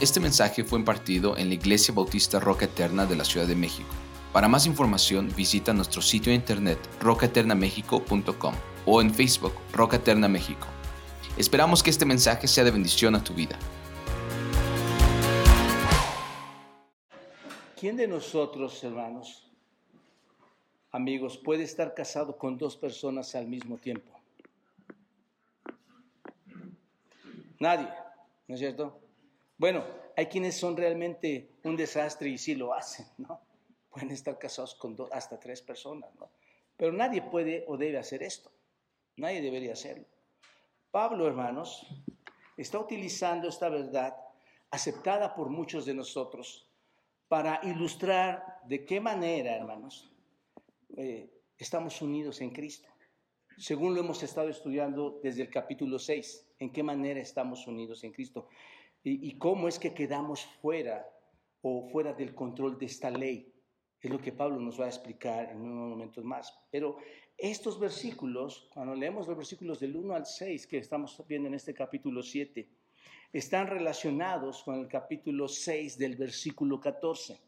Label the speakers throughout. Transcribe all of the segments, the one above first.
Speaker 1: Este mensaje fue impartido en la Iglesia Bautista Roca Eterna de la Ciudad de México. Para más información visita nuestro sitio de internet rocaeternamexico.com o en Facebook Roca Eterna México. Esperamos que este mensaje sea de bendición a tu vida.
Speaker 2: ¿Quién de nosotros, hermanos, amigos, puede estar casado con dos personas al mismo tiempo? Nadie, ¿no es cierto? Bueno, hay quienes son realmente un desastre y sí lo hacen, ¿no? Pueden estar casados con hasta tres personas, ¿no? Pero nadie puede o debe hacer esto. Nadie debería hacerlo. Pablo, hermanos, está utilizando esta verdad aceptada por muchos de nosotros para ilustrar de qué manera, hermanos, eh, estamos unidos en Cristo. Según lo hemos estado estudiando desde el capítulo 6, en qué manera estamos unidos en Cristo y, cómo es que quedamos fuera o fuera del control de esta ley. Es lo que Pablo nos va a explicar en unos momentos más. Pero estos versículos, cuando leemos los versículos del 1 al 6 que estamos viendo en este capítulo 7, están relacionados con el capítulo 6 del versículo 14.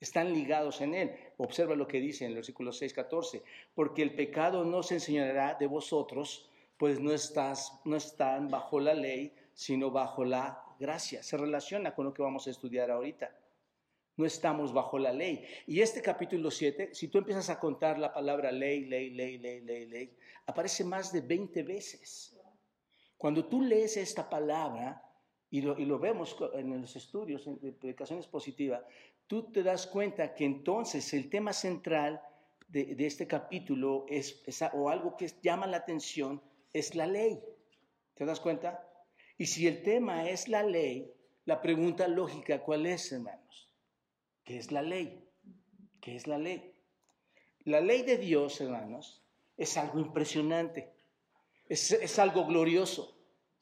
Speaker 2: Están ligados en él. Observa lo que dice en el versículo 6, 14. Porque el pecado no se enseñará de vosotros, pues no, estás, no están bajo la ley, sino bajo la gracia. Se relaciona con lo que vamos a estudiar ahorita. No estamos bajo la ley. Y este capítulo 7, si tú empiezas a contar la palabra ley, ley, ley, ley, ley, ley, aparece más de 20 veces. Cuando tú lees esta palabra, y lo, vemos en los estudios de predicaciones positivas, tú te das cuenta que entonces el tema central de, este capítulo es, o algo que llama la atención es la ley. ¿Te das cuenta? Y si el tema es la ley, la pregunta lógica, ¿cuál es, hermanos? ¿Qué es la ley? ¿Qué es la ley? La ley de Dios, hermanos, es algo impresionante, es, es algo glorioso,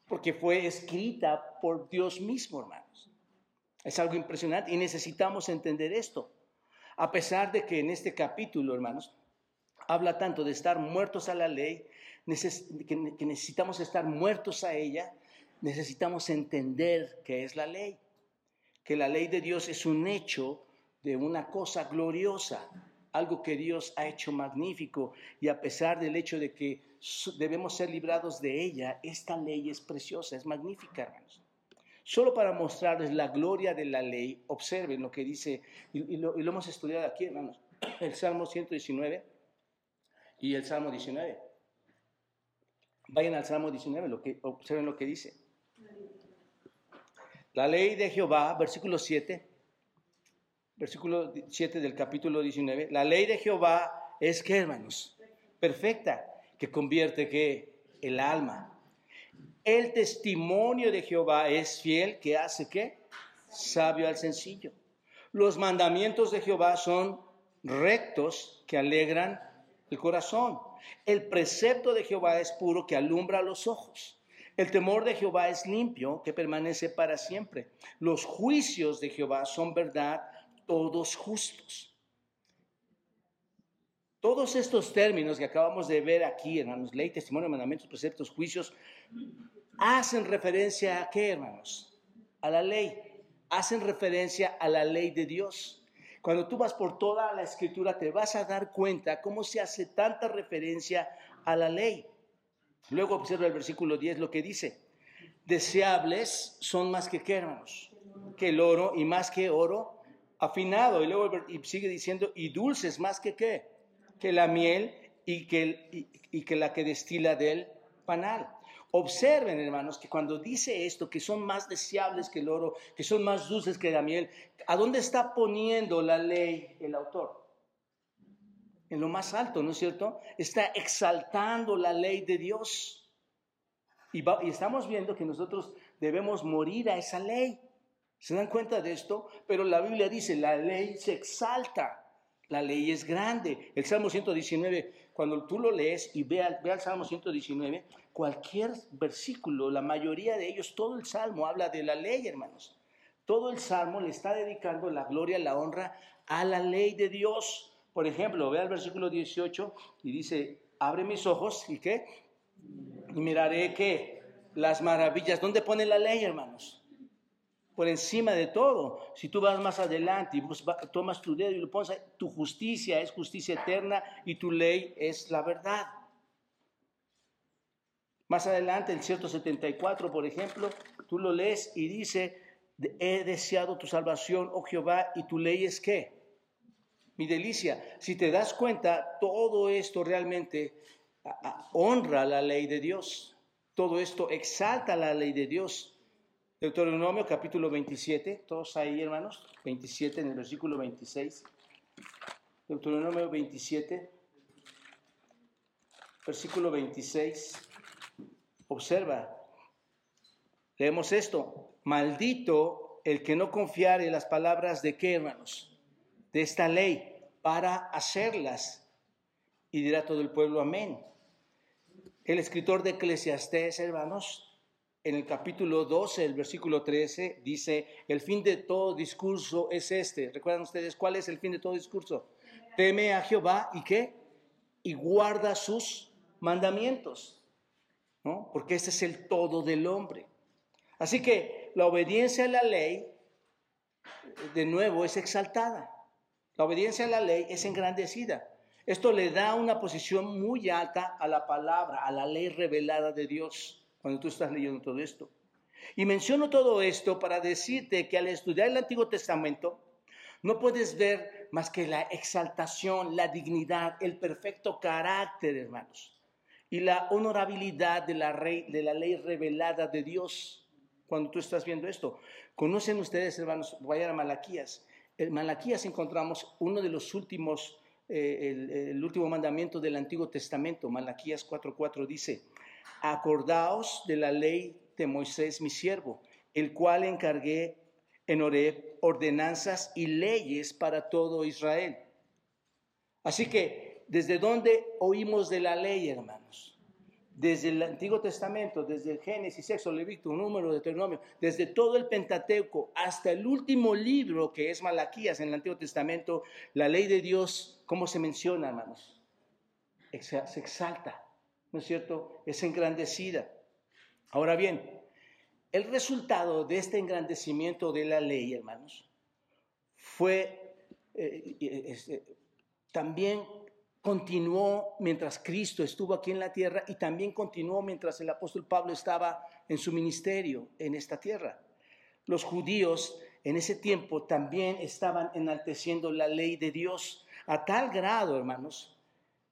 Speaker 2: porque fue escrita por Dios mismo, hermanos. Es algo impresionante y necesitamos entender esto. A pesar de que en este capítulo, hermanos, habla tanto de estar muertos a la ley, que necesitamos estar muertos a ella, necesitamos entender qué es la ley, que la ley de Dios es un hecho de una cosa gloriosa, algo que Dios ha hecho magnífico y a pesar del hecho de que debemos ser librados de ella, esta ley es preciosa, es magnífica, hermanos. Solo para mostrarles la gloria de la ley, observen lo que dice, y, lo, y lo hemos estudiado aquí, hermanos, el Salmo 119 y el Salmo 19. Vayan al Salmo 19, lo que, observen lo que dice. La ley de Jehová, versículo 7, versículo 7 del capítulo 19, la ley de Jehová es que, hermanos, perfecta, que convierte que el alma. El testimonio de Jehová es fiel, que hace que sabio al sencillo. Los mandamientos de Jehová son rectos, que alegran el corazón. El precepto de Jehová es puro, que alumbra los ojos. El temor de Jehová es limpio, que permanece para siempre. Los juicios de Jehová son verdad, todos justos. Todos estos términos que acabamos de ver aquí, hermanos, ley, testimonio, mandamientos, preceptos, juicios, hacen referencia a qué, hermanos? A la ley. Hacen referencia a la ley de Dios. Cuando tú vas por toda la escritura te vas a dar cuenta cómo se hace tanta referencia a la ley. Luego observa el versículo 10 lo que dice. Deseables son más que qué, que el oro y más que oro afinado. Y luego sigue diciendo, y dulces más que qué, que la miel y que, y que la que destila del panal. Observen, hermanos, que cuando dice esto, que son más deseables que el oro, que son más dulces que la miel, ¿a dónde está poniendo la ley el autor? En lo más alto, ¿no es cierto? Está exaltando la ley de Dios. Y, estamos viendo que nosotros debemos morir a esa ley. ¿Se dan cuenta de esto? Pero la Biblia dice, la ley se exalta, la ley es grande. El Salmo 119, cuando tú lo lees y ve al, ve al Salmo 119, cualquier versículo, la mayoría de ellos, todo el Salmo habla de la ley, hermanos. Todo el Salmo le está dedicando la gloria, la honra a la ley de Dios. Por ejemplo, ve al versículo 18 y dice, abre mis ojos y qué? Miraré qué? Las maravillas. ¿Dónde pone la ley, hermanos? por encima de todo. Si tú vas más adelante y tomas tu dedo y lo pones, tu justicia es justicia eterna y tu ley es la verdad. Más adelante, el 174, por ejemplo, tú lo lees y dice, he deseado tu salvación, oh Jehová, y tu ley es qué? Mi delicia. Si te das cuenta, todo esto realmente honra la ley de Dios. Todo esto exalta la ley de Dios. Deuteronomio capítulo 27, todos ahí hermanos, 27 en el versículo 26. Deuteronomio 27, versículo 26. Observa, leemos esto, maldito el que no confiare en las palabras de qué hermanos, de esta ley para hacerlas. Y dirá todo el pueblo amén. El escritor de Eclesiastés, hermanos, en el capítulo 12, el versículo 13, dice, el fin de todo discurso es este. ¿Recuerdan ustedes cuál es el fin de todo discurso? Teme a Jehová y qué? Y guarda sus mandamientos, ¿no? Porque ese es el todo del hombre. Así que la obediencia a la ley, de nuevo, es exaltada. La obediencia a la ley es engrandecida. Esto le da una posición muy alta a la palabra, a la ley revelada de Dios cuando tú estás leyendo todo esto. Y menciono todo esto para decirte que al estudiar el Antiguo Testamento, no puedes ver más que la exaltación, la dignidad, el perfecto carácter, hermanos, y la honorabilidad de la, ley revelada de Dios. Cuando tú estás viendo esto, conocen ustedes, hermanos, vayan a Malaquías. En Malaquías encontramos uno de los últimos, eh, el, último mandamiento del Antiguo Testamento. Malaquías 4:4 dice: acordaos de la ley de Moisés, mi siervo, el cual encargué en Oreb ordenanzas y leyes para todo Israel. Así que, ¿desde dónde oímos de la ley, hermanos? Desde el Antiguo Testamento, desde el Génesis, Sexo, Levítico, Número, Deuteronomio, desde todo el Pentateuco hasta el último libro que es Malaquías en el Antiguo Testamento, la ley de Dios, ¿cómo se menciona, hermanos? Se exalta ¿no es cierto?, es engrandecida. Ahora bien, el resultado de este engrandecimiento de la ley, hermanos, fue eh, este, también continuó mientras Cristo estuvo aquí en la tierra y también continuó mientras el apóstol Pablo estaba en su ministerio en esta tierra. Los judíos en ese tiempo también estaban enalteciendo la ley de Dios a tal grado, hermanos,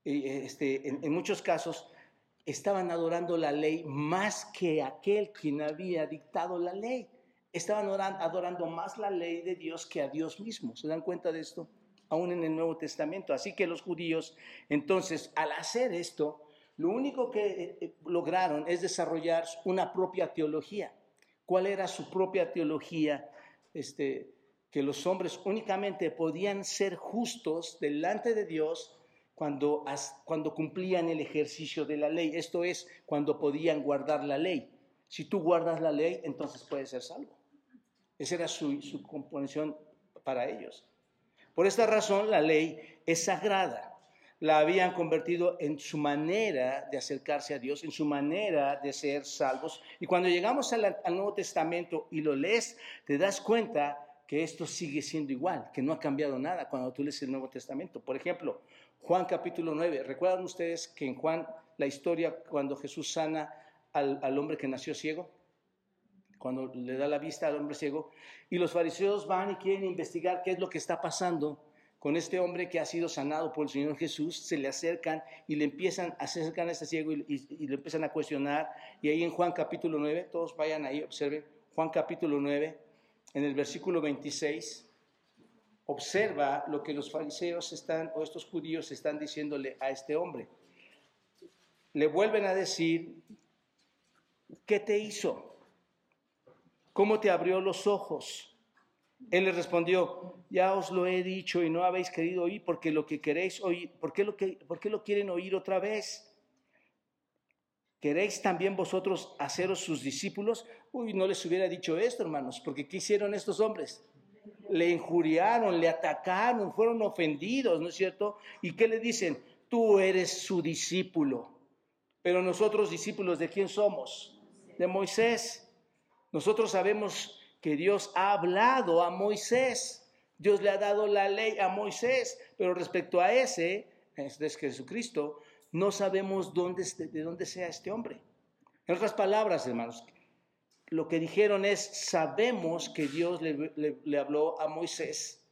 Speaker 2: este, en muchos casos, estaban adorando la ley más que aquel quien había dictado la ley. Estaban adorando más la ley de Dios que a Dios mismo. ¿Se dan cuenta de esto? Aún en el Nuevo Testamento. Así que los judíos, entonces, al hacer esto, lo único que eh, eh, lograron es desarrollar una propia teología. ¿Cuál era su propia teología? Este, que los hombres únicamente podían ser justos delante de Dios cuando, cuando cumplían el ejercicio de la ley, esto es, cuando podían guardar la ley. Si tú guardas la ley, entonces puedes ser salvo. Esa era su, su composición para ellos. Por esta razón, la ley es sagrada. La habían convertido en su manera de acercarse a Dios, en su manera de ser salvos. Y cuando llegamos al, Nuevo Testamento y lo lees, te das cuenta que esto sigue siendo igual, que no ha cambiado nada cuando tú lees el Nuevo Testamento. Por ejemplo, Juan capítulo 9. ¿Recuerdan ustedes que en Juan la historia cuando Jesús sana al, hombre que nació ciego? Cuando le da la vista al hombre ciego. Y los fariseos van y quieren investigar qué es lo que está pasando con este hombre que ha sido sanado por el Señor Jesús, se le acercan y le empiezan a acercar a este ciego y, y, le empiezan a cuestionar. Y ahí en Juan capítulo 9, todos vayan ahí, observen, Juan capítulo 9, en el versículo 26, observa lo que los fariseos están, o estos judíos están diciéndole a este hombre. Le vuelven a decir, ¿qué te hizo? ¿Cómo te abrió los ojos? Él les respondió, ya os lo he dicho y no habéis querido oír porque lo que queréis oír, ¿por qué lo, que, lo quieren oír otra vez? ¿Queréis también vosotros haceros sus discípulos? Uy, no les hubiera dicho esto, hermanos, porque ¿qué hicieron estos hombres? le injuriaron, le atacaron, fueron ofendidos, ¿no es cierto? ¿Y qué le dicen? Tú eres su discípulo. Pero nosotros discípulos de quién somos? De Moisés. Nosotros sabemos que Dios ha hablado a Moisés. Dios le ha dado la ley a Moisés, pero respecto a ese, es Jesucristo, no sabemos dónde, de dónde sea este hombre. En otras palabras, hermanos, lo que dijeron es, sabemos que Dios le, habló a Moisés.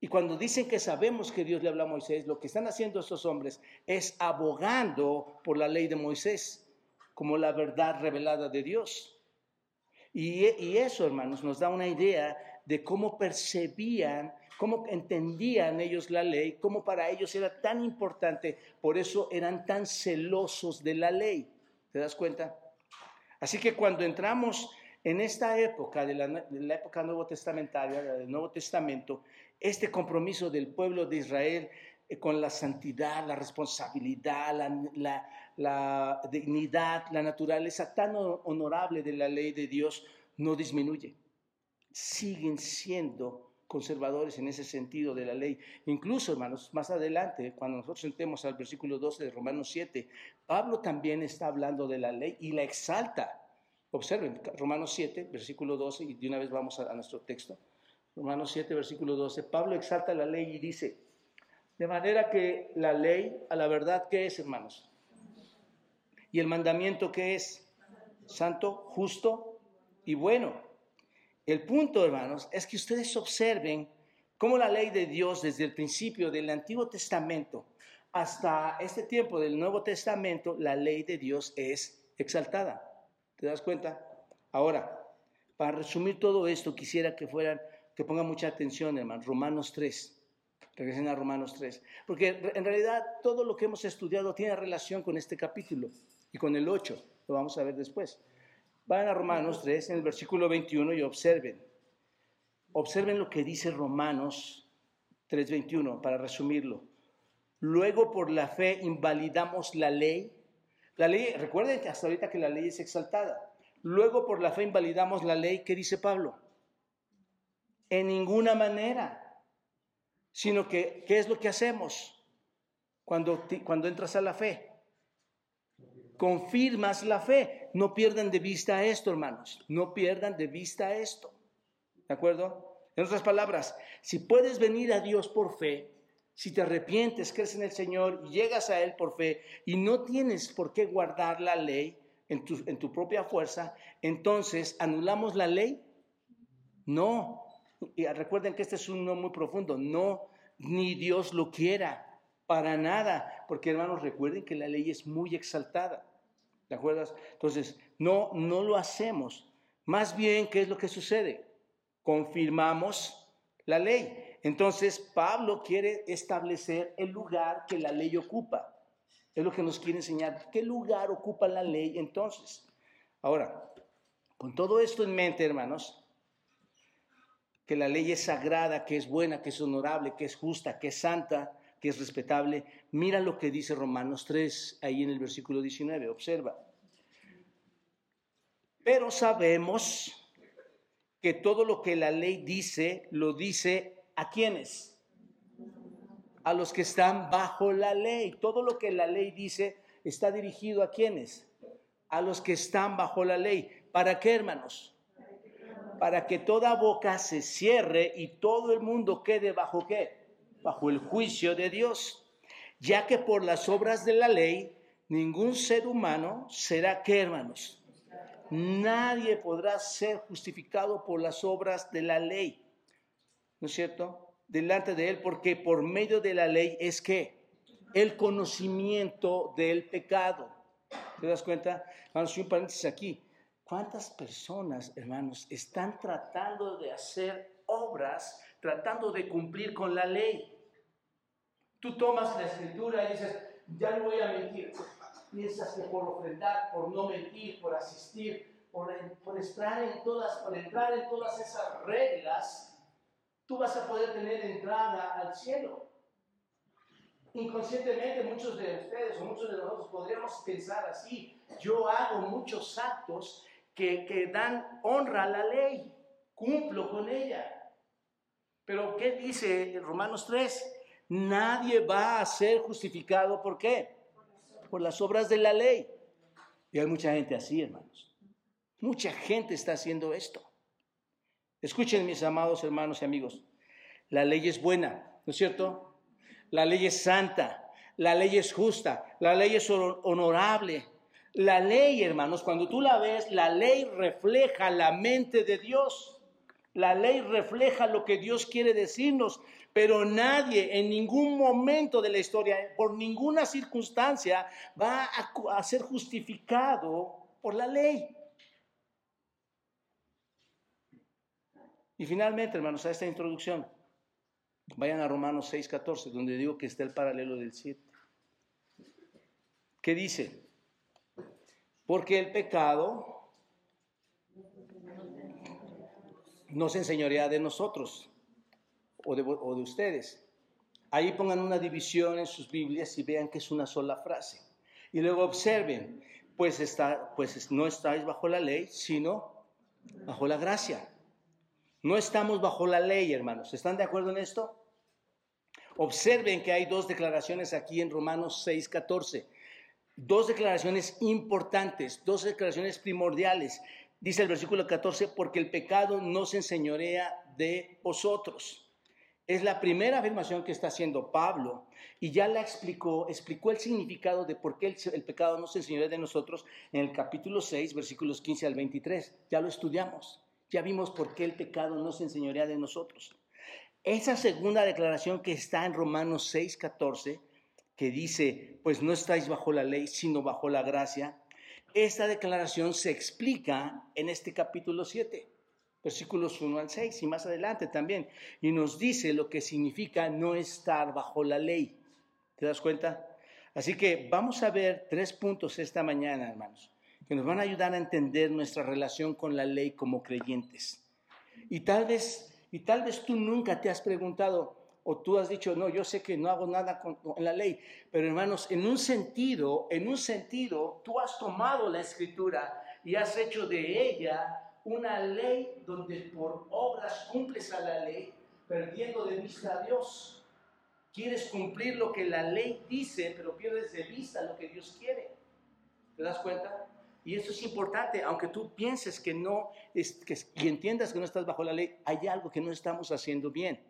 Speaker 2: Y cuando dicen que sabemos que Dios le habló a Moisés, lo que están haciendo estos hombres es abogando por la ley de Moisés como la verdad revelada de Dios. Y, eso, hermanos, nos da una idea de cómo percibían, cómo entendían ellos la ley, cómo para ellos era tan importante, por eso eran tan celosos de la ley. ¿Te das cuenta? Así que cuando entramos en esta época, de la, época nuevo testamentaria, del Nuevo Testamento, este compromiso del pueblo de Israel con la santidad, la responsabilidad, la, dignidad, la naturaleza tan honorable de la ley de Dios no disminuye. Siguen siendo conservadores en ese sentido de la ley. Incluso, hermanos, más adelante, cuando nosotros entremos al versículo 12 de Romanos 7, Pablo también está hablando de la ley y la exalta. Observen, Romanos 7, versículo 12, y de una vez vamos a, nuestro texto. Romanos 7, versículo 12. Pablo exalta la ley y dice, de manera que la ley, a la verdad, ¿qué es, hermanos? Y el mandamiento, ¿qué es? Santo, justo y bueno. El punto, hermanos, es que ustedes observen cómo la ley de Dios desde el principio del Antiguo Testamento hasta este tiempo del Nuevo Testamento, la ley de Dios es exaltada. ¿Te das cuenta? Ahora, para resumir todo esto, quisiera que fueran, que pongan mucha atención, hermanos, Romanos 3. Regresen a Romanos 3. Porque en realidad todo lo que hemos estudiado tiene relación con este capítulo y con el 8. Lo vamos a ver después. Vayan a Romanos 3, en el versículo 21 y observen. Observen lo que dice Romanos 3:21, para resumirlo. Luego por la fe invalidamos la ley. La ley, recuerden que hasta ahorita que la ley es exaltada. Luego por la fe invalidamos la ley, ¿qué dice Pablo? En ninguna manera. Sino que, ¿qué es lo que hacemos cuando, cuando entras a la fe? confirmas la fe. No pierdan de vista esto, hermanos. No pierdan de vista esto. ¿De acuerdo? En otras palabras, si puedes venir a Dios por fe, si te arrepientes, crees en el Señor y llegas a Él por fe y no tienes por qué guardar la ley en tu, en tu propia fuerza, entonces anulamos la ley. No. Recuerden que este es un no muy profundo. No, ni Dios lo quiera. Para nada, porque hermanos, recuerden que la ley es muy exaltada. ¿De acuerdo? Entonces, no, no lo hacemos. Más bien, ¿qué es lo que sucede? Confirmamos la ley. Entonces, Pablo quiere establecer el lugar que la ley ocupa. Es lo que nos quiere enseñar. ¿Qué lugar ocupa la ley entonces? Ahora, con todo esto en mente, hermanos, que la ley es sagrada, que es buena, que es honorable, que es justa, que es santa, que es respetable. Mira lo que dice Romanos 3, ahí en el versículo 19, observa. Pero sabemos que todo lo que la ley dice, lo dice a quienes? A los que están bajo la ley. Todo lo que la ley dice está dirigido a quienes? A los que están bajo la ley. ¿Para qué, hermanos? Para que toda boca se cierre y todo el mundo quede bajo qué? bajo el juicio de Dios, ya que por las obras de la ley ningún ser humano será que, hermanos, nadie podrá ser justificado por las obras de la ley, ¿no es cierto? Delante de él, porque por medio de la ley es que el conocimiento del pecado. ¿Te das cuenta? Vamos, un paréntesis aquí. ¿Cuántas personas, hermanos, están tratando de hacer obras, tratando de cumplir con la ley? Tú tomas la escritura y dices, ya no voy a mentir. Piensas que por ofrendar, por no mentir, por asistir, por, por, estar en todas, por entrar en todas esas reglas, tú vas a poder tener entrada al cielo. Inconscientemente muchos de ustedes o muchos de nosotros podríamos pensar así, yo hago muchos actos que, dan honra a la ley, cumplo con ella. Pero ¿qué dice Romanos 3? Nadie va a ser justificado, ¿por qué? Por las obras de la ley. Y hay mucha gente así, hermanos. Mucha gente está haciendo esto. Escuchen, mis amados hermanos y amigos, la ley es buena, ¿no es cierto? La ley es santa, la ley es justa, la ley es honorable. La ley, hermanos, cuando tú la ves, la ley refleja la mente de Dios. La ley refleja lo que Dios quiere decirnos, pero nadie en ningún momento de la historia, por ninguna circunstancia, va a, ser justificado por la ley. Y finalmente, hermanos, a esta introducción, vayan a Romanos 6:14, donde digo que está el paralelo del 7. ¿Qué dice? Porque el pecado no se enseñorea de nosotros o de, ustedes. Ahí pongan una división en sus Biblias y vean que es una sola frase. Y luego observen, pues, está, pues no estáis bajo la ley, sino bajo la gracia. No estamos bajo la ley, hermanos. ¿Están de acuerdo en esto? Observen que hay dos declaraciones aquí en Romanos 6, 14. Dos declaraciones importantes, dos declaraciones primordiales. Dice el versículo 14, porque el pecado no se enseñorea de vosotros. Es la primera afirmación que está haciendo Pablo y ya la explicó, explicó el significado de por qué el, pecado no se enseñorea de nosotros en el capítulo 6, versículos 15 al 23. Ya lo estudiamos. Ya vimos por qué el pecado no se enseñorea de nosotros. Esa segunda declaración que está en Romanos 6, 14, que dice, pues no estáis bajo la ley, sino bajo la gracia, esta declaración se explica en este capítulo 7, versículos 1 al 6 y más adelante también, y nos dice lo que significa no estar bajo la ley. ¿Te das cuenta? Así que vamos a ver tres puntos esta mañana, hermanos que nos van a ayudar a entender nuestra relación con la ley como creyentes. Y tal vez, y tal vez tú nunca te has preguntado o tú has dicho, no, yo sé que no hago nada con, la ley, pero hermanos, en un sentido, en un sentido, tú has tomado la escritura y has hecho de ella una ley donde por obras cumples a la ley, perdiendo de vista a Dios. Quieres cumplir lo que la ley dice, pero pierdes de vista lo que Dios quiere. ¿Te das cuenta? Y eso es importante, aunque tú pienses que no, es, que, y entiendas que no estás bajo la ley, hay algo que no estamos haciendo bien.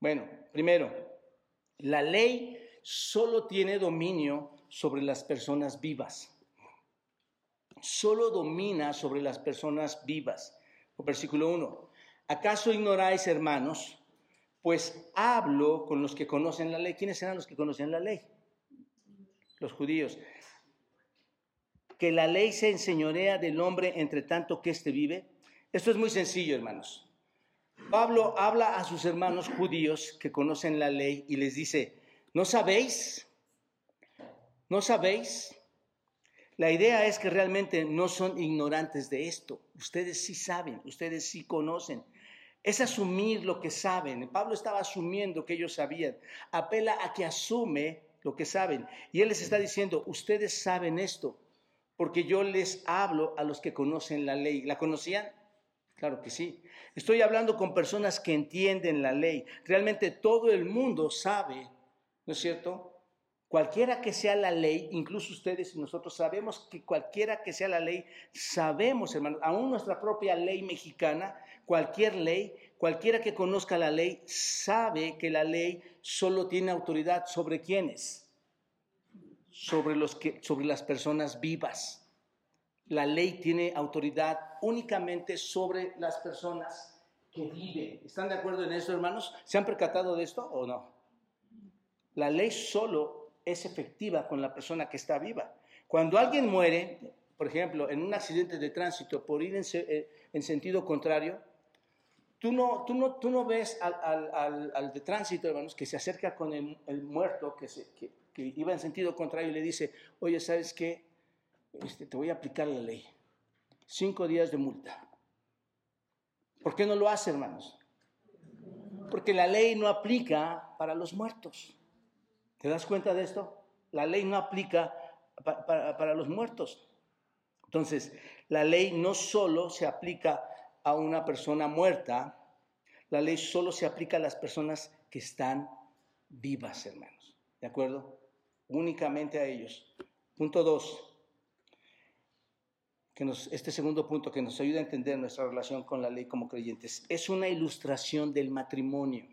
Speaker 2: Bueno, primero, la ley solo tiene dominio sobre las personas vivas. Solo domina sobre las personas vivas. Versículo 1. ¿Acaso ignoráis, hermanos? Pues hablo con los que conocen la ley. ¿Quiénes eran los que conocían la ley? Los judíos que la ley se enseñorea del hombre entre tanto que éste vive? Esto es muy sencillo, hermanos. Pablo habla a sus hermanos judíos que conocen la ley y les dice, ¿no sabéis? ¿No sabéis? La idea es que realmente no son ignorantes de esto. Ustedes sí saben, ustedes sí conocen. Es asumir lo que saben. Pablo estaba asumiendo que ellos sabían. Apela a que asume lo que saben. Y él les está diciendo, ustedes saben esto porque yo les hablo a los que conocen la ley. ¿La conocían? Claro que sí. Estoy hablando con personas que entienden la ley. Realmente todo el mundo sabe, ¿no es cierto? Cualquiera que sea la ley, incluso ustedes y nosotros sabemos que cualquiera que sea la ley, sabemos, hermano, aún nuestra propia ley mexicana, cualquier ley, cualquiera que conozca la ley, sabe que la ley solo tiene autoridad sobre quienes sobre, los que, sobre las personas vivas. La ley tiene autoridad únicamente sobre las personas que viven. ¿Están de acuerdo en eso, hermanos? ¿Se han percatado de esto o no? La ley solo es efectiva con la persona que está viva. Cuando alguien muere, por ejemplo, en un accidente de tránsito por ir en, eh, sentido contrario, tú no, tú no, tú no ves al, de tránsito, hermanos, que se acerca con el, muerto, que, se, que iba en sentido contrario y le dice, oye, ¿sabes qué? Este, te voy a aplicar la ley. Cinco días de multa. ¿Por qué no lo hace, hermanos? Porque la ley no aplica para los muertos. ¿Te das cuenta de esto? La ley no aplica para los muertos. Entonces, la ley no solo se aplica a una persona muerta, la ley solo se aplica a las personas que están vivas, hermanos. ¿De acuerdo? únicamente a ellos. Punto dos. Que este segundo punto que nos ayuda a entender nuestra relación con la ley como creyentes, es una ilustración del matrimonio.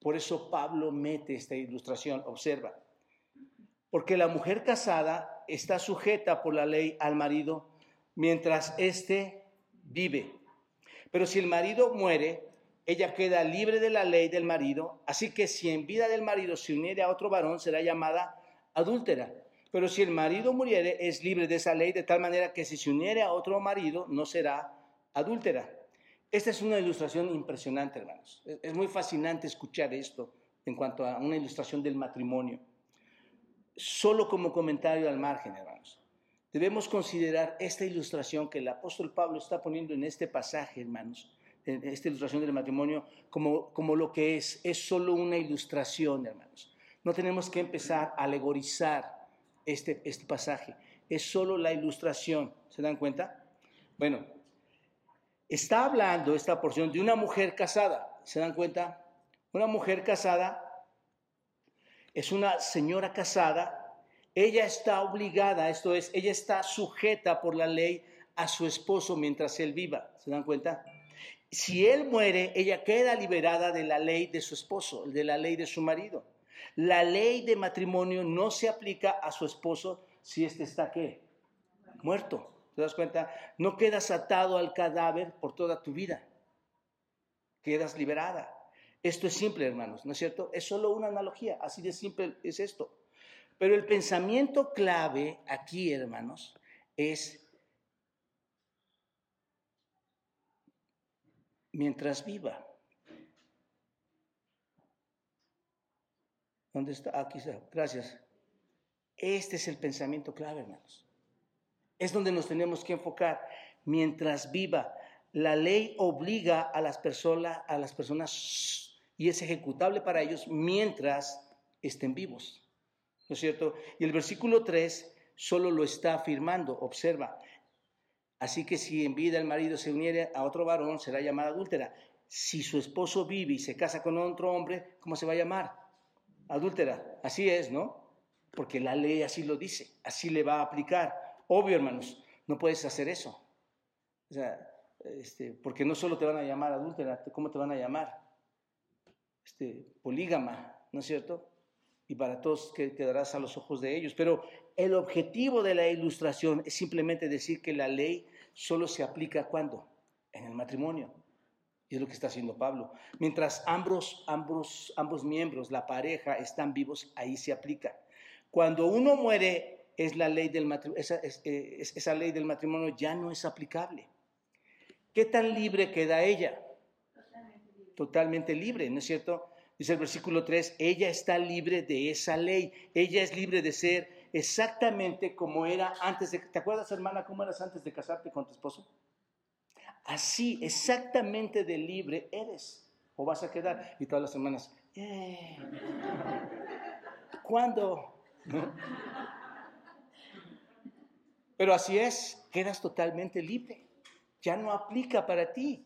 Speaker 2: Por eso Pablo mete esta ilustración, observa. Porque la mujer casada está sujeta por la ley al marido mientras éste vive. Pero si el marido muere, ella queda libre de la ley del marido, así que si en vida del marido se uniere a otro varón, será llamada adúltera. Pero si el marido muriere, es libre de esa ley, de tal manera que si se uniere a otro marido, no será adúltera. Esta es una ilustración impresionante, hermanos. Es muy fascinante escuchar esto en cuanto a una ilustración del matrimonio. Solo como comentario al margen, hermanos. Debemos considerar esta ilustración que el apóstol Pablo está poniendo en este pasaje, hermanos, en esta ilustración del matrimonio, como, como lo que es. Es solo una ilustración, hermanos. No tenemos que empezar a alegorizar este, este pasaje. Es solo la ilustración. ¿Se dan cuenta? Bueno, está hablando esta porción de una mujer casada. ¿Se dan cuenta? Una mujer casada es una señora casada. Ella está obligada, esto es, ella está sujeta por la ley a su esposo mientras él viva. ¿Se dan cuenta? Si él muere, ella queda liberada de la ley de su esposo, de la ley de su marido. La ley de matrimonio no se aplica a su esposo si éste está qué? Muerto. ¿Te das cuenta? No quedas atado al cadáver por toda tu vida. Quedas liberada. Esto es simple, hermanos, ¿no es cierto? Es solo una analogía, así de simple es esto. Pero el pensamiento clave aquí, hermanos, es mientras viva. ¿Dónde está? Aquí está. Gracias. Este es el pensamiento clave, hermanos. Es donde nos tenemos que enfocar. Mientras viva, la ley obliga a las personas, a las personas y es ejecutable para ellos mientras estén vivos. ¿No es cierto? Y el versículo 3 solo lo está afirmando. Observa. Así que si en vida el marido se uniere a otro varón, será llamada adúltera. Si su esposo vive y se casa con otro hombre, ¿cómo se va a llamar? Adúltera. Así es, ¿no? Porque la ley así lo dice, así le va a aplicar. Obvio, hermanos, no puedes hacer eso. O sea, este, porque no solo te van a llamar adúltera, ¿cómo te van a llamar? Este, polígama, ¿no es cierto? Y para todos quedarás a los ojos de ellos. Pero el objetivo de la ilustración es simplemente decir que la ley solo se aplica cuando? En el matrimonio. Y es lo que está haciendo Pablo. Mientras ambos, ambos, ambos miembros, la pareja, están vivos, ahí se aplica. Cuando uno muere, es la ley del esa, eh, esa ley del matrimonio ya no es aplicable. ¿Qué tan libre queda ella? Totalmente libre. ¿no es cierto? Dice el versículo 3, ella está libre de esa ley. Ella es libre de ser exactamente como era antes de... ¿Te acuerdas, hermana, cómo eras antes de casarte con tu esposo? Así, exactamente de libre eres. O vas a quedar. Y todas las semanas, eh, ¿cuándo? Pero así es, quedas totalmente libre. Ya no aplica para ti.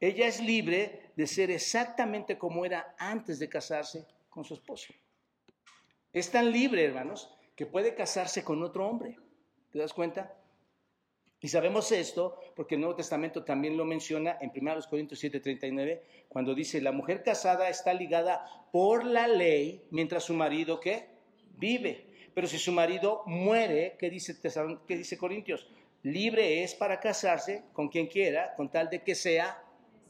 Speaker 2: Ella es libre de ser exactamente como era antes de casarse con su esposo. Es tan libre, hermanos, que puede casarse con otro hombre. ¿Te das cuenta? Y sabemos esto porque el Nuevo Testamento también lo menciona en 1 Corintios 7:39, cuando dice, la mujer casada está ligada por la ley mientras su marido ¿qué? vive. Pero si su marido muere, ¿qué dice, ¿qué dice Corintios? Libre es para casarse con quien quiera, con tal de que sea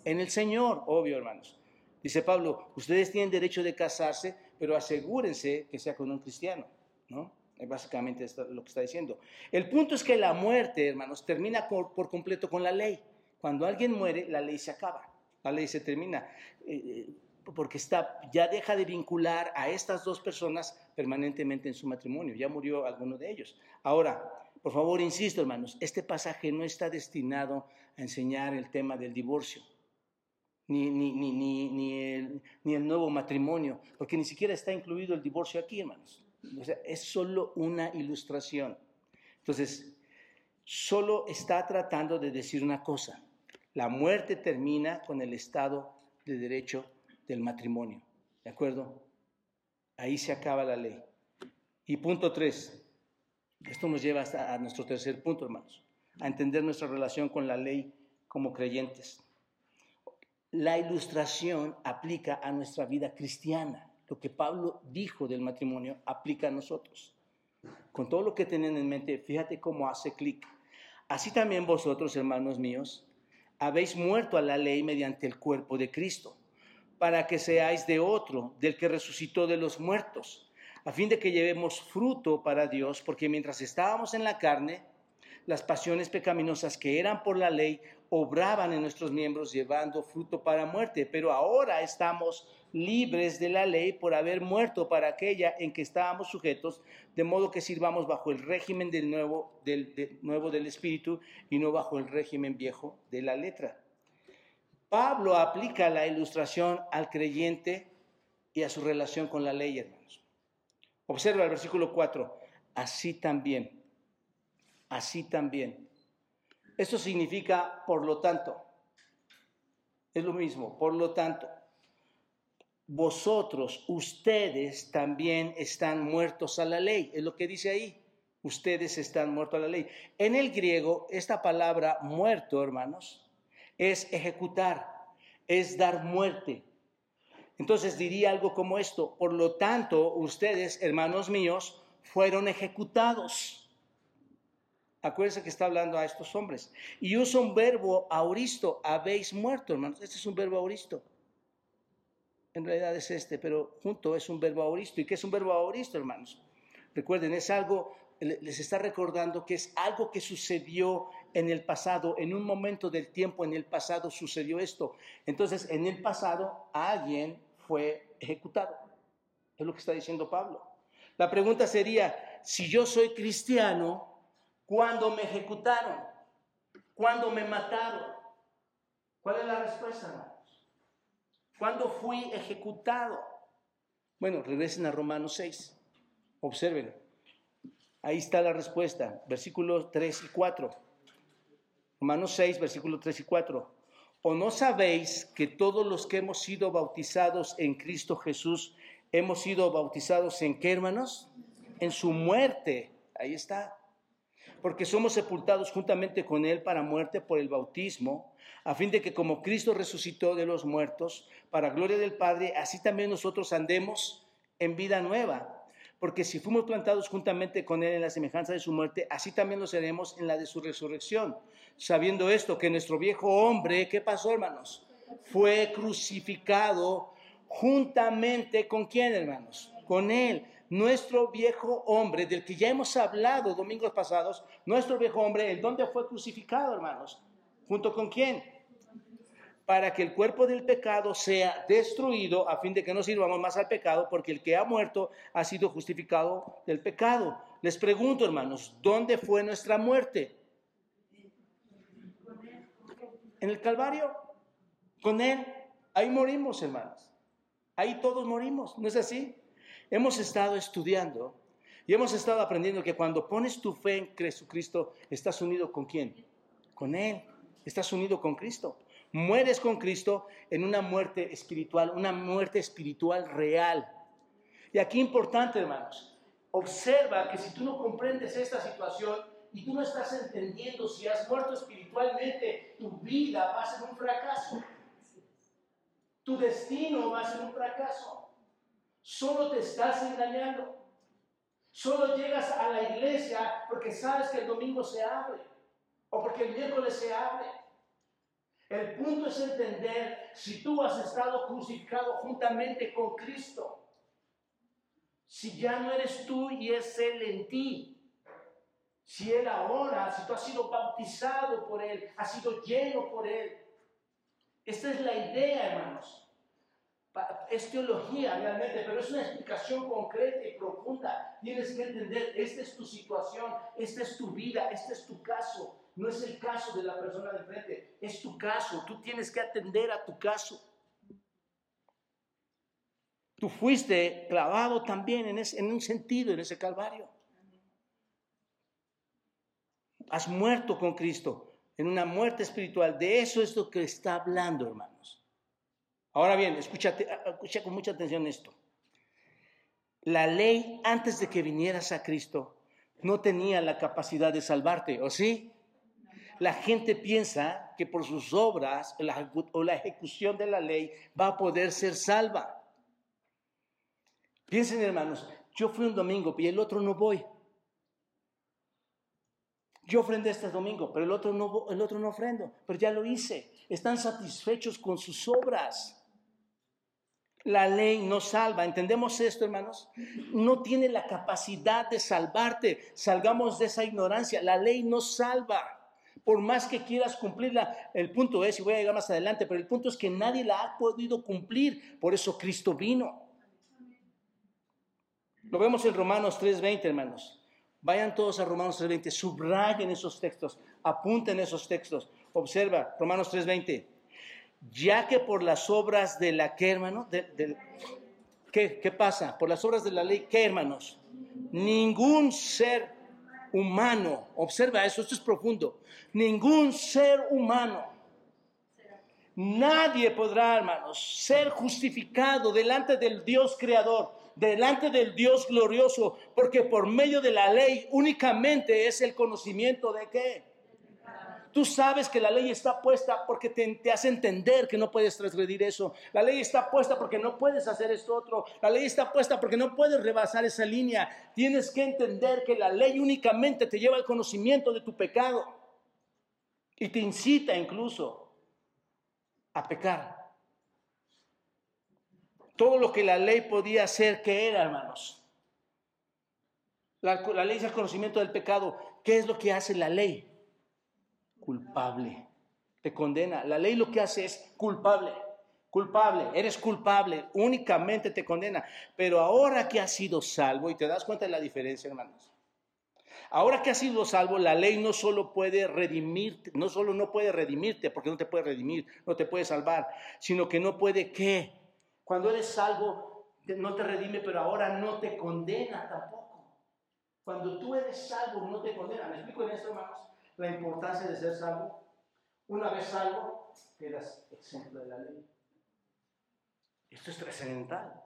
Speaker 2: en el Señor, obvio hermanos. Dice Pablo, ustedes tienen derecho de casarse, pero asegúrense que sea con un cristiano, ¿no? Básicamente es lo que está diciendo. El punto es que la muerte, hermanos, termina por, completo con la ley. Cuando alguien muere, la ley se acaba, la ley se termina, eh, eh, porque está, ya deja de vincular a estas dos personas permanentemente en su matrimonio. Ya murió alguno de ellos. Ahora, por favor, insisto, hermanos, este pasaje no está destinado a enseñar el tema del divorcio. Ni, ni, ni, ni, ni el nuevo matrimonio, porque ni siquiera está incluido el divorcio aquí, hermanos es solo una ilustración. Entonces, solo está tratando de decir una cosa. La muerte termina con el estado de derecho del matrimonio. ¿De acuerdo? Ahí se acaba la ley. Y punto tres. Esto nos lleva hasta nuestro tercer punto, hermanos. a entender nuestra relación con la ley como creyentes. La ilustración aplica a nuestra vida cristiana. Lo que Pablo dijo del matrimonio aplica a nosotros. Con todo lo que tienen en mente, fíjate cómo hace clic. Así también vosotros, hermanos míos, habéis muerto a la ley mediante el cuerpo de Cristo, para que seáis de otro, del que resucitó de los muertos, a fin de que llevemos fruto para Dios, porque mientras estábamos en la carne, las pasiones pecaminosas que eran por la ley obraban en nuestros miembros llevando fruto para muerte, pero ahora estamos libres de la ley por haber muerto para aquella en que estábamos sujetos, de modo que sirvamos bajo el régimen del nuevo del, nuevo del Espíritu y no bajo el régimen viejo de la letra. Pablo aplica la ilustración al creyente y a su relación con la ley, hermanos. Observa el versículo 4, así también así también. Esto significa, por lo tanto, es lo mismo, por lo tanto, vosotros, ustedes también están muertos a la ley, es lo que dice ahí, ustedes están muertos a la ley. En el griego, esta palabra muerto, hermanos, es ejecutar, es dar muerte. Entonces diría algo como esto, por lo tanto, ustedes, hermanos míos, fueron ejecutados. Acuérdense que está hablando a estos hombres. Y usa un verbo auristo, habéis muerto, hermanos. Este es un verbo auristo. En realidad es este, pero junto es un verbo auristo. ¿Y qué es un verbo auristo, hermanos? Recuerden, es algo, les está recordando que es algo que sucedió en el pasado, en un momento del tiempo en el pasado sucedió esto. Entonces, en el pasado alguien fue ejecutado. Es lo que está diciendo Pablo. La pregunta sería, si yo soy cristiano, cuando me ejecutaron, cuando me mataron. ¿Cuál es la respuesta, hermanos? ¿Cuándo fui ejecutado? Bueno, regresen a Romanos 6. Observen. Ahí está la respuesta, versículos 3 y 4. Romanos 6, versículos 3 y 4. ¿O no sabéis que todos los que hemos sido bautizados en Cristo Jesús, hemos sido bautizados en qué, hermanos? En su muerte. Ahí está porque somos sepultados juntamente con Él para muerte por el bautismo, a fin de que como Cristo resucitó de los muertos, para gloria del Padre, así también nosotros andemos en vida nueva. Porque si fuimos plantados juntamente con Él en la semejanza de su muerte, así también lo seremos en la de su resurrección. Sabiendo esto, que nuestro viejo hombre, ¿qué pasó, hermanos? Fue crucificado juntamente con quién, hermanos? Con Él nuestro viejo hombre, del que ya hemos hablado domingos pasados, nuestro viejo hombre, ¿en dónde fue crucificado, hermanos? ¿Junto con quién? Para que el cuerpo del pecado sea destruido, a fin de que no sirvamos más al pecado, porque el que ha muerto ha sido justificado del pecado. Les pregunto, hermanos, ¿dónde fue nuestra muerte? En el Calvario, con Él. Ahí morimos, hermanos. Ahí todos morimos, ¿no es así? Hemos estado estudiando y hemos estado aprendiendo que cuando pones tu fe en Jesucristo, estás unido con quién? Con Él. Estás unido con Cristo. Mueres con Cristo en una muerte espiritual, una muerte espiritual real. Y aquí importante, hermanos, observa que si tú no comprendes esta situación y tú no estás entendiendo si has muerto espiritualmente, tu vida va a ser un fracaso. Tu destino va a ser un fracaso. Solo te estás engañando. Solo llegas a la iglesia porque sabes que el domingo se abre o porque el miércoles se abre. El punto es entender si tú has estado crucificado juntamente con Cristo. Si ya no eres tú y es Él en ti. Si Él ahora, si tú has sido bautizado por Él, has sido lleno por Él. Esta es la idea, hermanos es teología realmente, pero es una explicación concreta y profunda. Tienes que entender, esta es tu situación, esta es tu vida, este es tu caso. No es el caso de la persona de frente, es tu caso. Tú tienes que atender a tu caso. Tú fuiste clavado también en, en un sentido, en ese calvario. Has muerto con Cristo en una muerte espiritual. De eso es lo que está hablando, hermanos. Ahora bien, escúchate, escucha con mucha atención esto. La ley antes de que vinieras a Cristo no tenía la capacidad de salvarte, ¿o sí? la gente piensa que por sus obras o la ejecución de la ley va a poder ser salva. Piensen, hermanos, yo fui un domingo y el otro no voy. Yo ofrendé este domingo, pero el otro no, el otro no ofrendo, pero ya lo hice. Están satisfechos con sus obras. La ley no salva. ¿Entendemos esto, hermanos? No tiene la capacidad de salvarte. Salgamos de esa ignorancia. La ley no salva. Por más que quieras cumplirla, el punto es, y voy a llegar más adelante, pero el punto es que nadie la ha podido cumplir. Por eso Cristo vino. Lo vemos en Romanos 3:20, hermanos. Vayan todos a Romanos 3:20, subrayen esos textos, apunten esos textos. Observa, Romanos 3:20 ya que por las obras de la que, hermano, ¿qué, ¿qué pasa? Por las obras de la ley, ¿qué, hermanos? Ningún ser humano, observa eso, esto es profundo, ningún ser humano, nadie podrá, hermanos, ser justificado delante del Dios creador, delante del Dios glorioso, porque por medio de la ley únicamente es el conocimiento de qué? Tú sabes que la ley está puesta porque te, hace entender que no puedes transgredir eso. La ley está puesta porque no puedes hacer esto otro. La ley está puesta porque no puedes rebasar esa línea. Tienes que entender que la ley únicamente te lleva al conocimiento de tu pecado y te incita incluso a pecar. Todo lo que la ley podía hacer, ¿qué era, hermanos? La, la ley es el conocimiento del pecado. ¿Qué es lo que hace la ley? Culpable. Te condena. La ley lo que hace es culpable. Culpable, eres culpable, únicamente te condena. Pero ahora que has sido salvo, y te das cuenta de la diferencia, hermanos. Ahora que has sido salvo, la ley no solo puede redimirte, no solo no puede redimirte, porque no te puede redimir, no te puede salvar, sino que no puede qué. Cuando eres salvo, no te redime, pero ahora no te condena tampoco. Cuando tú eres salvo, no te condena. ¿Me explico en esto, hermanos? La importancia de ser salvo. Una vez salvo, quedas exento de la ley. Esto es trascendental.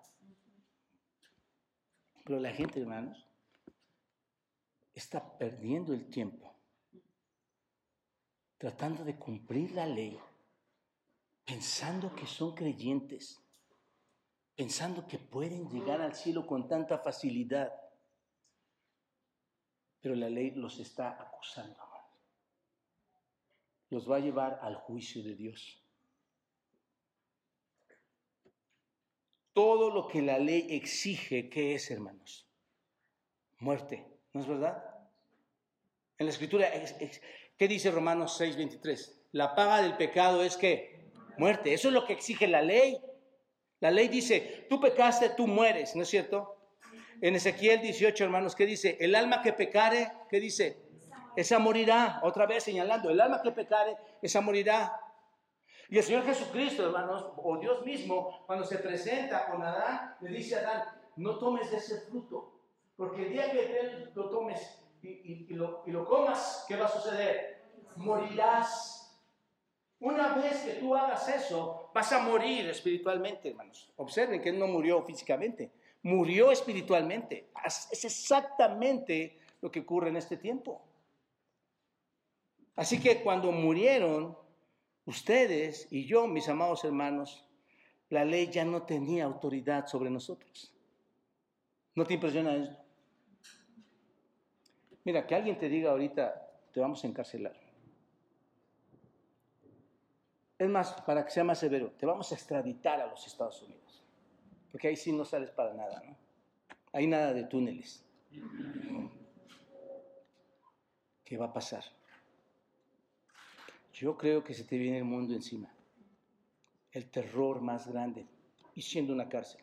Speaker 2: Pero la gente, hermanos, está perdiendo el tiempo tratando de cumplir la ley, pensando que son creyentes, pensando que pueden llegar al cielo con tanta facilidad. Pero la ley los está acusando los va a llevar al juicio de Dios. Todo lo que la ley exige, ¿qué es, hermanos? Muerte, ¿no es verdad? En la escritura, ¿qué dice Romanos 6:23? La paga del pecado es que muerte. Eso es lo que exige la ley. La ley dice, tú pecaste, tú mueres, ¿no es cierto? En Ezequiel 18, hermanos, ¿qué dice? El alma que pecare, ¿qué dice? Esa morirá. Otra vez señalando, el alma que pecare, esa morirá. Y el Señor Jesucristo, hermanos, o Dios mismo, cuando se presenta con Adán, le dice a Adán, no tomes de ese fruto, porque el día que lo tomes y, lo, y lo comas, ¿qué va a suceder? Morirás. Una vez que tú hagas eso, vas a morir espiritualmente, hermanos. Observen que él no murió físicamente, murió espiritualmente. Es exactamente lo que ocurre en este tiempo. Así que cuando murieron ustedes y yo, mis amados hermanos, la ley ya no tenía autoridad sobre nosotros. ¿No te impresiona eso? Mira, que alguien te diga ahorita, te vamos a encarcelar. Es más, para que sea más severo, te vamos a extraditar a los Estados Unidos. Porque ahí sí no sales para nada, ¿no? Hay nada de túneles. ¿Qué va a pasar? Yo creo que se te viene el mundo encima. El terror más grande y siendo una cárcel.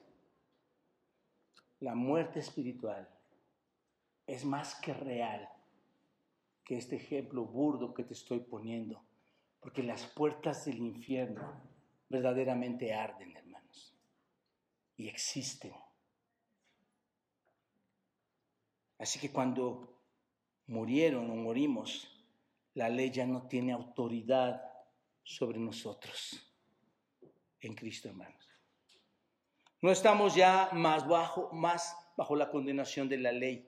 Speaker 2: La muerte espiritual es más que real que este ejemplo burdo que te estoy poniendo, porque las puertas del infierno verdaderamente arden, hermanos, y existen. Así que cuando murieron o morimos, la ley ya no tiene autoridad sobre nosotros en Cristo, hermanos. No estamos ya más bajo, más bajo la condenación de la ley.